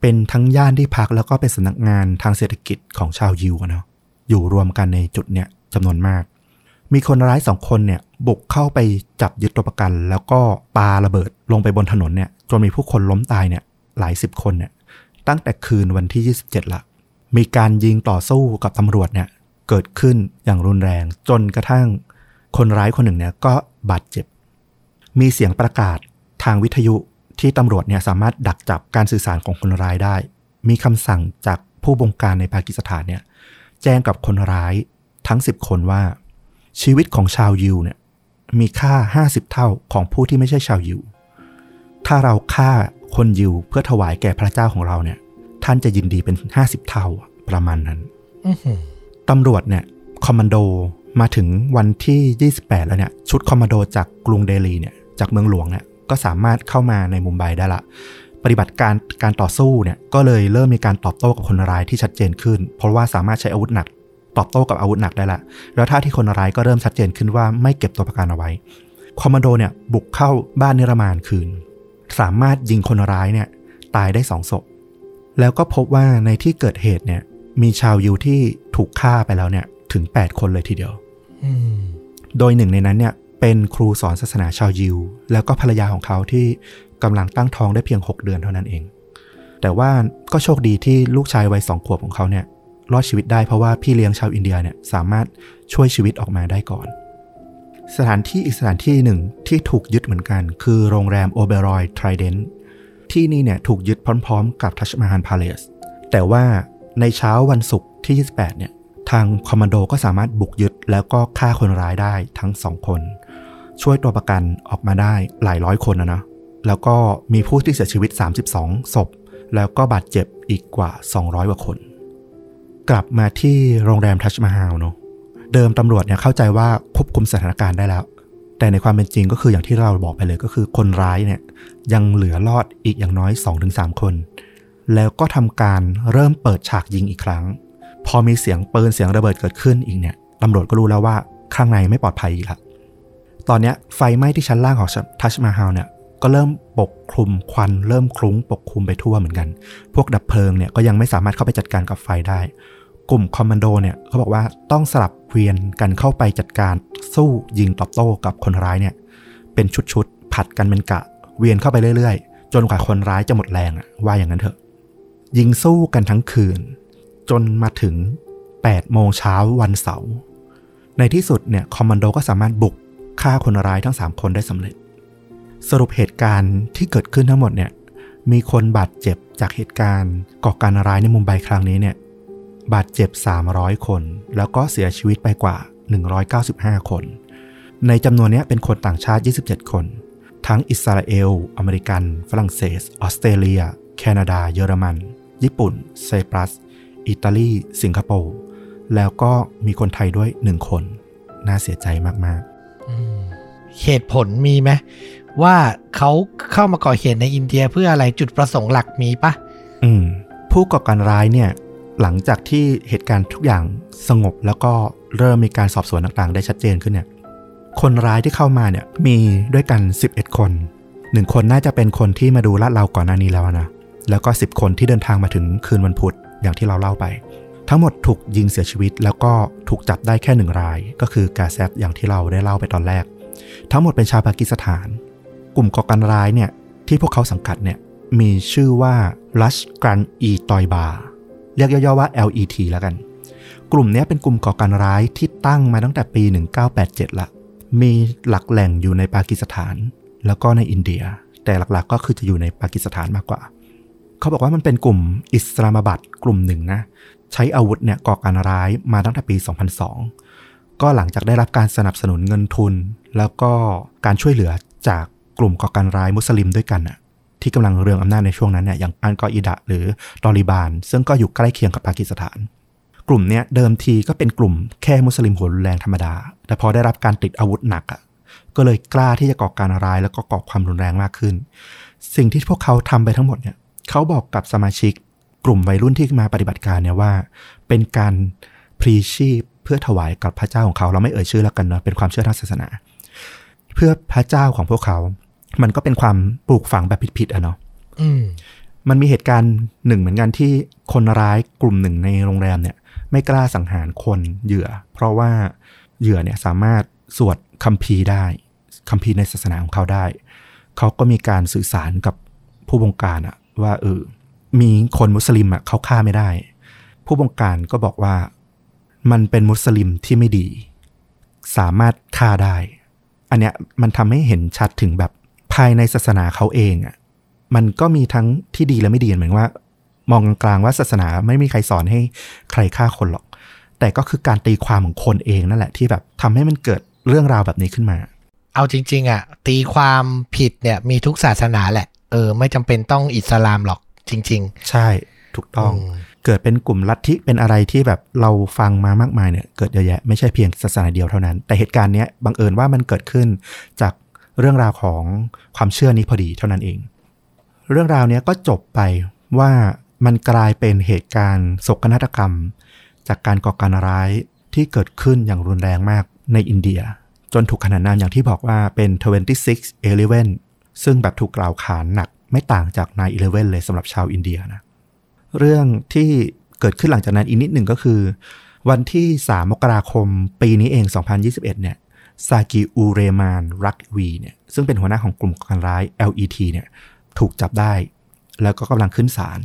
เป็นทั้งย่านที่พักแล้วก็เป็นสำนักงานทางเศรษฐกิจของชาวยิวอะเนาะอยู่รวมกันในจุดเนี้ยจำนวนมาก มีคนร้ายสองคนเนี่ยบุกเข้าไปจับยึดตัวประกัน แล้วก็ปาระเบิดลงไปบนถนนเนี่ยจนมีผู้คนล้มตายเนี่ยหลายสิบคนเนี่ยตั้งแต่คืนวันที่ 27ละ มีการยิงต่อสู้กับตำรวจเนี่ยเกิดขึ้นอย่างรุนแรง จนกระทั่งคนร้ายคนหนึ่งเนี่ยก็บาดเจ็บ มีเสียงประกาศทางวิทยุที่ตำรวจเนี่ยสามารถดักจับการสื่อสารของคนร้ายได้ มีคำสั่งจากผู้บงการในปากีสถานเนี่ยแจ้งกับคนร้ายทั้ง 10 คนว่า ชีวิตของชาวยิวเนี่ยมีค่า 50 เท่าของผู้ที่ไม่ใช่ชาวยิว ถ้าเราฆ่าคนยิวเพื่อถวายแก่พระเจ้าของเราเนี่ย ท่านจะยินดีเป็น50เท่าประมาณนั้นอื้อหือตำรวจเนี่ยคอมมานโดมาถึงวันที่ 28 แล้วเนี่ยชุดคอมมานโดจากกรุงเดลีเนี่ยจากเมืองหลวงเนี่ยก็สามารถเข้ามาในมุมไบได้ละ ปฏิบัติการการต่อสู้เนี่ยก็เลยเริ่มมีการตอบโต้กับคนร้ายที่ชัดเจนขึ้น เพราะว่าสามารถใช้อาวุธหนัก ตอบโต้กับอาวุธหนักได้ละ แล้วท่าที่คนร้ายก็เริ่มชัดเจนขึ้นว่าไม่เก็บตัวประกันเอาไว้ คอมมานโดเนี่ยบุกเข้าบ้านนิรมานคืน สามารถยิงคนร้ายเนี่ยตายได้สองศพ แล้วก็พบว่าในที่เกิดเหตุเนี่ย มีชาวยิวที่ถูกฆ่าไปแล้วเนี่ย ถึง 8 คนเลยทีเดียวอืมโดยหนึ่งในนั้นเนี่ย เป็นครูสอนศาสนาชาวยิว แล้วก็ภรรยาของเขาที่กำลังตั้งท้องได้เพียง 6 เดือนเท่านั้นเอง แต่ว่าก็โชคดีที่ลูกชายวัยสองขวบของเขาเนี่ย รอดชีวิตได้เพราะว่าพี่เลี้ยงชาวอินเดียเนี่ยสามารถช่วยชีวิตออกมาได้ก่อน สถานที่อีกสถานที่หนึ่งที่ถูกยึดเหมือนกัน คือโรงแรมโอเบรอยทริเดน ที่นี่เนี่ยถูกยึดพร้อมๆ กับทัชมาฮานพาเลสแต่ว่าในเช้าวันศุกร์ที่ 28 เนี่ย ทางคอมมานโดก็สามารถบุกยึดแล้วก็ฆ่าคนร้ายได้ทั้งสองคน ช่วยตัวประกันออกมาได้หลายร้อยคนนะนะแล้วก็มีผู้ที่เสียชีวิต 32 ศพ แล้วก็บาดเจ็บอีกกว่า 200 กว่าคน กลับมาที่โรงแรมทัชมาฮาลเนาะเดิมตำรวจเนี่ยเข้าใจว่าควบคุมสถานการณ์ได้แล้ว แต่ในความเป็นจริงก็คืออย่างที่เราบอกไปเลยก็คือคนร้ายเนี่ยยังเหลือรอดอีกอย่างน้อย 2-3 คน แล้วก็ทำการเริ่มเปิดฉากยิงอีกครั้ง พอมีเสียงปืนเสียงระเบิดเกิดขึ้นอีกเนี่ยตำรวจก็รู้แล้วว่าข้างในไม่ปลอดภัยอีกละตอนนี้ไฟไหม้ที่ชั้นล่างของทัชมาฮาลเนี่ยก็เริ่มปกคลุมควันเริ่มคลุ้งปกคลุมไปทั่วเหมือนกัน พวกดับเพลิงเนี่ยก็ยังไม่สามารถเข้าไปจัดการกับไฟได้ กลุ่มคอมมานโดเนี่ยเขาบอกว่าต้องสลับเวียนกันเข้าไปจัดการสู้ยิงตอบโต้กับคนร้ายเนี่ย เป็นชุดๆผัดกันเป็นกะ เวียนเข้าไปเรื่อยๆ จนกว่าคนร้ายจะหมดแรงอะว่าอย่างนั้นเถอะ ยิงสู้กันทั้งคืน จนมาถึง8โมงเช้าวันเสาร์ในที่สุดเนี่ยคอมมานโดก็สามารถบุกฆ่าคนร้ายทั้ง 3 คนได้สำเร็จ สรุปเหตุการณ์ที่เกิดขึ้นทั้งหมดเนี่ยมีคนบาดเจ็บจากเหตุการณ์ก่อการร้ายในมุมไบครั้งนี้เนี่ย บาดเจ็บ 300 คน แล้วก็เสียชีวิตไปกว่า 195 คน ในจำนวนนี้เป็นคนต่างชาติ 27 คน ทั้งอิสราเอล อเมริกัน ฝรั่งเศส ออสเตรเลีย แคนาดา เยอรมัน ญี่ปุ่น ไซปรัส อิตาลี สิงคโปร์ แล้วก็มีคนไทยด้วยหนึ่งคน น่าเสียใจมากเหตุผลมีไหมว่าเขาเข้ามาก่อเหตุในอินเดียเพื่ออะไรจุดประสงค์หลักมีปะๆอืมผู้ก่อการร้ายเนี่ย หลังจากที่เหตุการณ์ทุกอย่างสงบแล้วก็เริ่มมีการสอบสวนต่างๆ ได้ชัดเจนขึ้นเนี่ยคนร้ายที่เข้ามาเนี่ยมีด้วยกัน 11 คนหนึ่งคนน่าจะเป็นคนที่มาดูลาดเราก่อนหน้านี้แล้วนะแล้วก็ 10 คนที่เดินทางมาถึงคืนวันพุธอย่างที่เราเล่าไป ทั้งหมดถูกยิงเสียชีวิต แล้วก็ถูกจับได้แค่หนึ่งราย ก็คือกาแซบอย่างที่เราได้เล่าไปตอนแรก ทั้งหมดเป็นชาวปากีสถาน กลุ่มก่อการร้ายเนี่ยที่พวกเขาสังกัดเนี่ยมีชื่อว่าลัชกันอีตอยบา เรียกย่อๆว่า LET แล้วกัน กลุ่มนี้เป็นกลุ่มก่อการร้ายที่ตั้งมาตั้งแต่ปี 1987 ละ มีหลักแหล่งอยู่ในปากีสถาน แล้วก็ในอินเดีย แต่หลักๆ ก็คือจะอยู่ในปากีสถานมากกว่า เขาบอกว่ามันเป็นกลุ่มอิสลามบัดกลุ่มหนึ่งนะ ใช้อาวุธเนี่ยก่อการร้ายมาตั้งแต่ปี 2002 ก็หลังจากได้รับการสนับสนุนเงินทุน แล้วก็การช่วยเหลือจากกลุ่มก่อการร้ายมุสลิมด้วยกันน่ะ ที่กำลังเรืองอำนาจในช่วงนั้นเนี่ยอย่างอันกออิดะหรือตอริบาน ซึ่งก็อยู่ใกล้เคียงกับปากีสถาน กลุ่มเนี้ยเดิมทีก็เป็นกลุ่มแค่มุสลิมหัวรุนแรงธรรมดา แต่พอได้รับการติดอาวุธหนักอะก็เลยกล้าที่จะก่อการร้ายแล้วก็ก่อความรุนแรงมากขึ้น สิ่งที่พวกเขาทำไปทั้งหมดเนี่ยเขาบอกกับสมาชิกกลุ่มวัยรุ่นที่มาปฏิบัติการเนี่ยว่า เป็นการพรีชีพเพื่อถวายกับพระเจ้าของเขา เราไม่เอ่ยชื่อแล้วกันเนาะเป็นความเชื่อทางศาสนา เพื่อพระเจ้าของพวกเขา มันก็เป็นความปลูกฝังแบบผิดๆอะเนาะอืมมันมีเหตุการณ์หนึ่งเหมือนกันที่คนร้ายกลุ่มหนึ่งในโรงแรมเนี่ย ไม่กล้าสังหารคนเหยื่อ เพราะว่าเหยื่อเนี่ยสามารถสวดคัมภีร์ได้คัมภีร์ในศาสนาของเขาได้ เขาก็มีการสื่อสารกับผู้บงการอะว่าเออมีคนมุสลิมอะเขาฆ่าไม่ได้ ผู้บงการก็บอกว่ามันเป็นมุสลิมที่ไม่ดี สามารถฆ่าได้ อันเนี้ยมันทำให้เห็นชัดถึงแบบภายในศาสนาเขาเองอะมันก็มีทั้งที่ดีและไม่ดีเหมือนว่า มองกลางๆว่าศาสนาไม่มีใครสอนให้ใครฆ่าคนหรอก แต่ก็คือการตีความของคนเองนั่นแหละที่แบบทำให้มันเกิดเรื่องราวแบบนี้ขึ้นมา เอาจริง ๆอะตีความผิดเนี่ยมีทุกศาสนาแหละเออไม่จำเป็นต้องอิสลามหรอกจริงใช่ถูกๆต้องมเกิดเป็นกลุ่มลัทธิเป็นอะไรที่แบบเราฟังมามากมายเนี่ยเกิดเยอะแยะไม่ใช่เพียงศาสนาเดียวเท่านั้น แต่เหตุการณ์เนี้ยบังเอิญว่ามันเกิดขึ้นจาก เรื่องราวของความเชื่อนี้พอดีเท่านั้นเอง เรื่องราวนี้ก็จบไปว่ามันกลายเป็นเหตุการณ์โศกนาฏกรรม จากการก่อการร้ายที่เกิดขึ้นอย่างรุนแรงมากในอินเดีย จนถูกขนานนามอย่างที่บอกว่าเป็น 26 11 ซึ่งแบบถูกกล่าวขานหนักไม่ต่างจาก9-11 เลยสำหรับชาวอินเดียนะเรื่องที่เกิดขึ้นหลังจากนั้นอีกนิดหนึ่งก็คือ วันที่ 3 มกราคม ปีนี้เอง 2021 เนี่ย ซากิอูเรมานรักวีเนี่ยซึ่งเป็นหัวหน้าของกลุ่มก่อการร้าย LET เนี่ยถูกจับได้ แล้วก็กำลังขึ้นศาล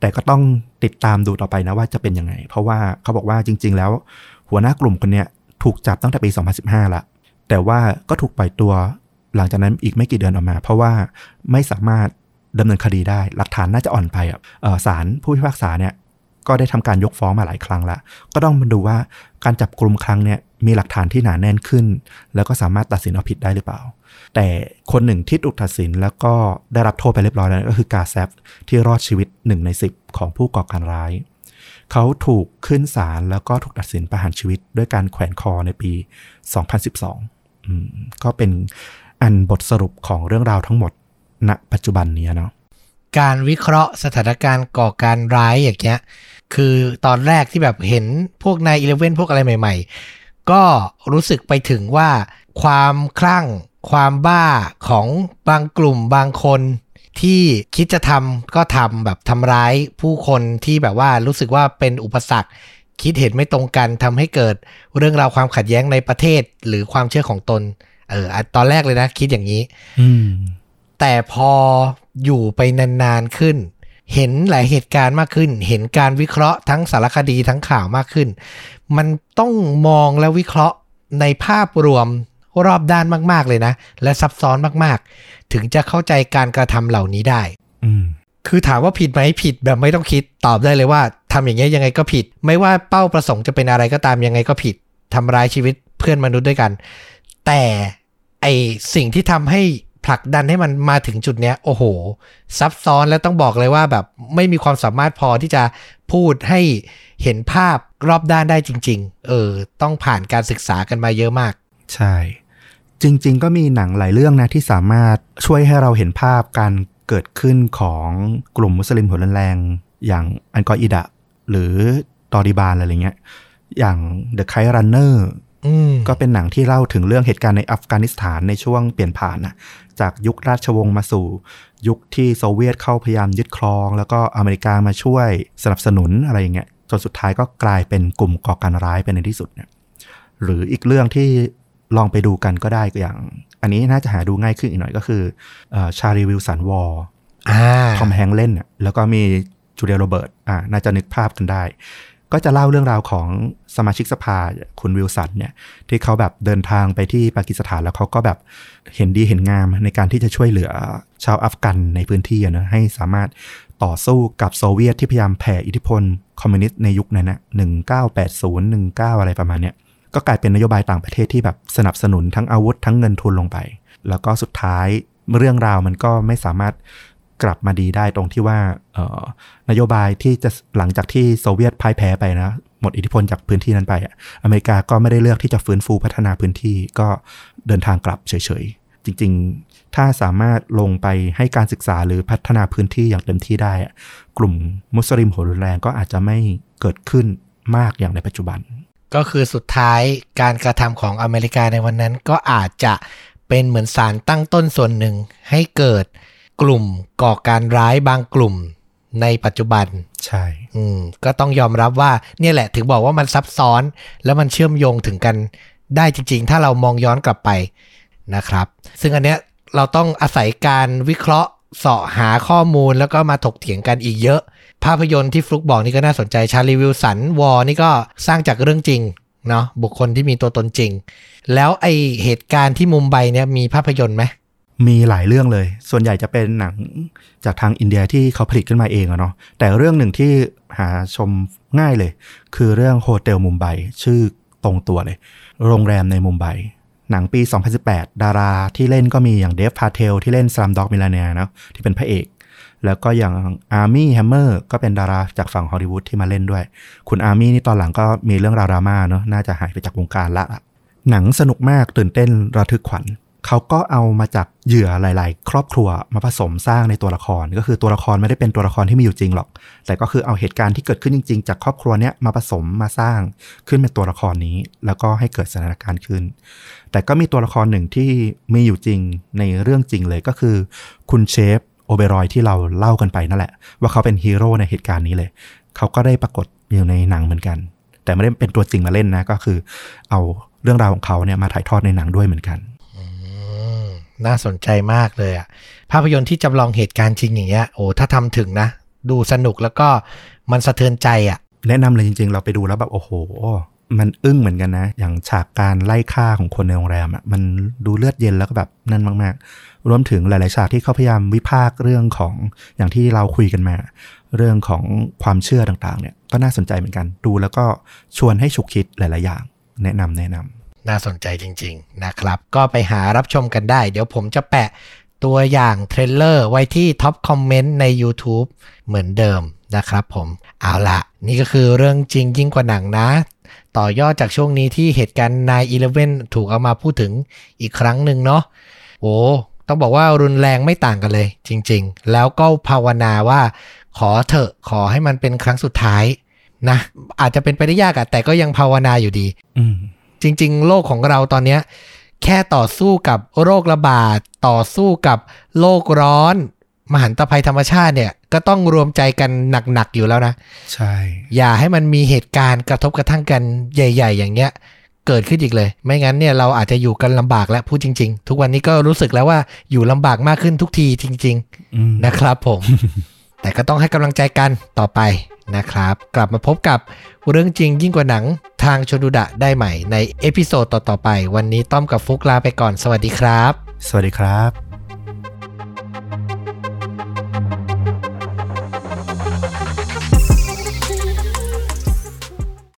แต่ก็ต้องติดตามดูต่อไปนะว่าจะเป็นยังไง เพราะว่าเขาบอกว่าจริง ๆ แล้ว หัวหน้ากลุ่มคนเนี้ยถูกจับตั้งแต่ปี 2015 ละ แต่ว่าก็ถูกปล่อยตัว หลังจากนั้นอีกไม่กี่เดือนออกมา เพราะว่าไม่สามารถดำเนินคดีได้ หลักฐานน่าจะอ่อนไปอะเอ่อศาลผู้พิพากษาเนี่ยก็ได้ทำการยกฟ้องมาหลายครั้งละก็ต้องมาดูว่าการจับกลุ่มครั้งเนี่ย มีหลักฐานที่หนาแน่นขึ้น แล้วก็สามารถตัดสินเอาผิดได้หรือเปล่า แต่คนหนึ่งที่ถูกตัดสินแล้วก็ได้รับโทษไปเรียบร้อยแล้วก็คือกาแซฟที่รอดชีวิตหนึ่งในสิบของผู้ก่อการร้าย เขาถูกขึ้นศาลแล้วก็ถูกตัดสินประหารชีวิตด้วยการแขวนคอในปี 2012อืมก็เป็นอันบทสรุปของเรื่องราวทั้งหมดณปัจจุบันนี้เนาะการวิเคราะห์สถานการณ์ก่อการร้ายอย่างเงี้ย คือตอนแรกที่แบบเห็นพวกนายอีเลเว่นพวกอะไรใหม่ ๆ ก็รู้สึกไปถึงว่าความคลั่ง ความบ้าของบางกลุ่มบางคนที่คิดจะทำก็ทำแบบทำร้ายผู้คนที่แบบว่ารู้สึกว่าเป็นอุปสรรค คิดเห็นไม่ตรงกันทำให้เกิดเรื่องราวความขัดแย้งในประเทศหรือความเชื่อของตน เออตอนแรกเลยนะ คิดอย่างนี้อืแต่พออยู่ไปนานๆขึ้น เห็นหลายเหตุการณ์มากขึ้น เห็นการวิเคราะห์ทั้งสารคดีทั้งข่าวมากขึ้น มันต้องมองและวิเคราะห์ในภาพรวมรอบด้านมาก ๆ เลยนะ และซับซ้อนมากๆ ถึงจะเข้าใจการกระทำเหล่านี้ได้อืมคือถามว่าผิดไหมผิดแบบไม่ต้องคิดตอบได้เลยว่าทำอย่างเงี้ยยังไงก็ผิด ไม่ว่าเป้าประสงค์จะเป็นอะไรก็ตามยังไงก็ผิดทำร้ายชีวิตเพื่อนมนุษย์ด้วยกัน แต่ไอสิ่งที่ทำให้ ผลักดันให้มันมาถึงจุดเนี้ย โอ้โห ซับซ้อนและต้องบอกเลยว่าแบบไม่มีความสามารถพอที่จะพูดให้เห็นภาพรอบด้านได้จริง ๆ เออ ต้องผ่านการศึกษากันมาเยอะมาก ใช่ จริง ๆ ก็มีหนังหลายเรื่องนะที่สามารถช่วยให้เราเห็นภาพการเกิดขึ้นของกลุ่มมุสลิมหัวรุนแรงอย่างอันกออิดะ หรือตอริบานอะไรเงี้ย อย่าง The Kite Runner อืม ก็เป็นหนังที่เล่าถึงเรื่องเหตุการณ์ในอัฟกานิสถานในช่วงเปลี่ยนผ่านนะจากยุคราชวงศ์มาสู่ ยุคที่โซเวียตเข้าพยายามยึดครอง แล้วก็อเมริกามาช่วยสนับสนุนอะไรอย่างเงี้ยจนสุดท้ายก็กลายเป็นกลุ่มก่อการร้ายไปในที่สุดเนี่ยหรืออีกเรื่องที่ลองไปดูกันก็ได้ก็อย่าง อันนี้น่าจะหาดูง่ายขึ้นอีกหน่อยก็คือชารีวิลสันวอลอ่าทอมแฮงค์เล่นน่ะแล้วก็มีจูเลียโรเบิร์ตอ่าน่าจะนึกภาพกันได้ ก็จะเล่าเรื่องราวของสมาชิกสภาคุณวิลสันเนี่ยที่เขาแบบเดินทางไปที่ปากีสถานแล้วเขาก็แบบเห็นดีเห็นงามในการที่จะช่วยเหลือชาวอัฟกันในพื้นที่นะให้สามารถต่อสู้กับโซเวียตที่พยายามแผ่อิทธิพลคอมมิวนิสต์ในยุคนั้นนะหนึ่งเก้าแปดศูนย์หนึ่งเก้าอะไรประมาณเนี้ยก็กลายเป็นนโยบายต่างประเทศที่แบบสนับสนุนทั้งอาวุธทั้งเงินทุนลงไป แล้วก็สุดท้ายเรื่องราวมันก็ไม่สามารถ กลับมาดีได้ตรงที่ว่าเออนโยบายที่จะหลังจากที่โซเวียตพ่ายแพ้ไปนะหมดอิทธิพลจากพื้นที่นั้นไปอะอเมริกาก็ไม่ได้เลือกที่จะฟื้นฟูพัฒนาพื้นที่ก็เดินทางกลับเฉยๆ จริงๆ ถ้าสามารถลงไปให้การศึกษาหรือพัฒนาพื้นที่อย่างเต็มที่ได้ กลุ่มมุสลิมหัวรุนแรงก็อาจจะไม่เกิดขึ้นมากอย่างในปัจจุบัน ก็คือสุดท้ายการกระทำของอเมริกาในวันนั้นก็อาจจะเป็นเหมือนสารตั้งต้นส่วนหนึ่งให้เกิด กลุ่มก่อการร้ายบางกลุ่มในปัจจุบัน ใช่ อืม ก็ต้องยอมรับว่าเนี่ยแหละ ถึงบอกว่ามันซับซ้อน แล้วมันเชื่อมโยงถึงกันได้จริง ๆ ถ้าเรามองย้อนกลับไปนะครับ ซึ่งอันเนี้ยเราต้องอาศัยการวิเคราะห์เสาะหาข้อมูลแล้วก็มาถกเถียงกันอีกเยอะ ภาพยนตร์ที่ฟลุกบอกนี่ก็น่าสนใจชาลีวิลสันวอนี่ก็สร้างจากเรื่องจริงเนาะบุคคลที่มีตัวตนจริง แล้วไอเหตุการณ์ที่มุมไบเนี่ยมีภาพยนตร์ไหม มีหลายเรื่องเลย ส่วนใหญ่จะเป็นหนังจากทางอินเดียที่เขาผลิตขึ้นมาเองอะเนาะ แต่เรื่องหนึ่งที่หาชมง่ายเลย คือเรื่อง Hotel Mumbai ชื่อตรงตัวเลย โรงแรมในมุมไบ หนังปี 2018 ดาราที่เล่นก็มีอย่างเดฟพาเทลที่เล่น Slumdog Millionaire เนาะที่เป็นพระเอก แล้วก็อย่างอาร์มี่แฮมเมอร์ก็เป็นดาราจากฝั่งฮอลลีวูดที่มาเล่นด้วย คุณอาร์มี่นี่ตอนหลังก็มีเรื่องราวดราม่าเนาะน่าจะหายไปจากวงการละหนังสนุกมากตื่นเต้นระทึกขวัญ เขาก็เอามาจากเหยื่อหลาย ๆ ครอบครัวมาผสมสร้างในตัวละคร ก็คือตัวละครไม่ได้เป็นตัวละครที่มีอยู่จริงหรอก แต่ก็คือเอาเหตุการณ์ที่เกิดขึ้นจริง ๆ จากครอบครัวเนี้ยมาผสมมาสร้างขึ้นเป็นตัวละครนี้ แล้วก็ให้เกิดสถานการณ์ขึ้น แต่ก็มีตัวละครหนึ่งที่มีอยู่จริงในเรื่องจริงเลยก็คือ คุณเชฟโอเบรอยที่เราเล่ากันไปนั่นแหละ ว่าเขาเป็นฮีโร่ในเหตุการณ์นี้เลย เขาก็ได้ปรากฏอยู่ในหนังเหมือนกัน แต่ไม่ได้เป็นตัวจริงมาเล่นนะก็คือ เอาเรื่องราวของเขาเนี่ยมาถ่ายทอดในหนังด้วยเหมือนกัน น่าสนใจมากเลยอะภาพยนตร์ที่จำลองเหตุการณ์จริงอย่างเงี้ยโอ้ถ้าทำถึงนะ ดูสนุกแล้วก็มันสะเทือนใจอะแนะนำเลยจริง ๆ เราไปดูแล้วแบบโอ้โห มันอึ้งเหมือนกันนะ อย่างฉากการไล่ฆ่าของคนในโรงแรมอะมันดูเลือดเย็นแล้วก็แบบนั่นมากๆ รวมถึงหลายๆฉากที่เขาพยายามวิพากษ์เรื่องของอย่างที่เราคุยกันมา เรื่องของความเชื่อต่างๆ เนี่ยก็น่าสนใจเหมือนกัน ดูแล้วก็ชวนให้ฉุกคิดหลาย ๆ อย่าง แนะนำแนะนำ น่าสนใจจริง ๆ นะครับ ก็ไปหารับชมกันได้ เดี๋ยวผมจะแปะตัวอย่างเทรลเลอร์ไว้ที่ท็อปคอมเมนต์ใน YouTube เหมือนเดิมนะครับผม เอาละนี่ก็คือเรื่องจริงยิ่งกว่าหนังนะ ต่อยอดจากช่วงนี้ที่เหตุการณ์9-11ถูกเอามาพูดถึงอีกครั้งหนึ่งเนาะโอ้ต้องบอกว่ารุนแรงไม่ต่างกันเลย จริง ๆ แล้วก็ภาวนาว่าขอเถอะขอให้มันเป็นครั้งสุดท้ายนะอาจจะเป็นไปได้ยากอะแต่ก็ยังภาวนาอยู่ดี อืม จริง ๆ โลกของเราตอนเนี้ยแค่ต่อสู้กับโรคระบาด ต่อสู้กับโลกร้อน มหันตภัยธรรมชาติเนี่ย ก็ต้องรวมใจกันหนัก ๆ อยู่แล้วนะ ใช่ อย่าให้มันมีเหตุการณ์กระทบกระทั่งกันใหญ่ ๆ อย่างเงี้ย เกิดขึ้นอีกเลย ไม่งั้นเนี่ยเราอาจจะอยู่กันลำบากแล้วพูดจริง ๆ ทุกวันนี้ก็รู้สึกแล้วว่าอยู่ลำบากมากขึ้นทุกทีจริงๆอืมนะครับผม แต่ก็ต้องให้กำลังใจกันต่อไปนะครับ กลับมาพบกับเรื่องจริงยิ่งกว่าหนังทางชนดูดะได้ใหม่ใน episode ต่อๆไป วันนี้ต้อมกับฟุกลาไปก่อนสวัสดีครับ สวัสดีครับ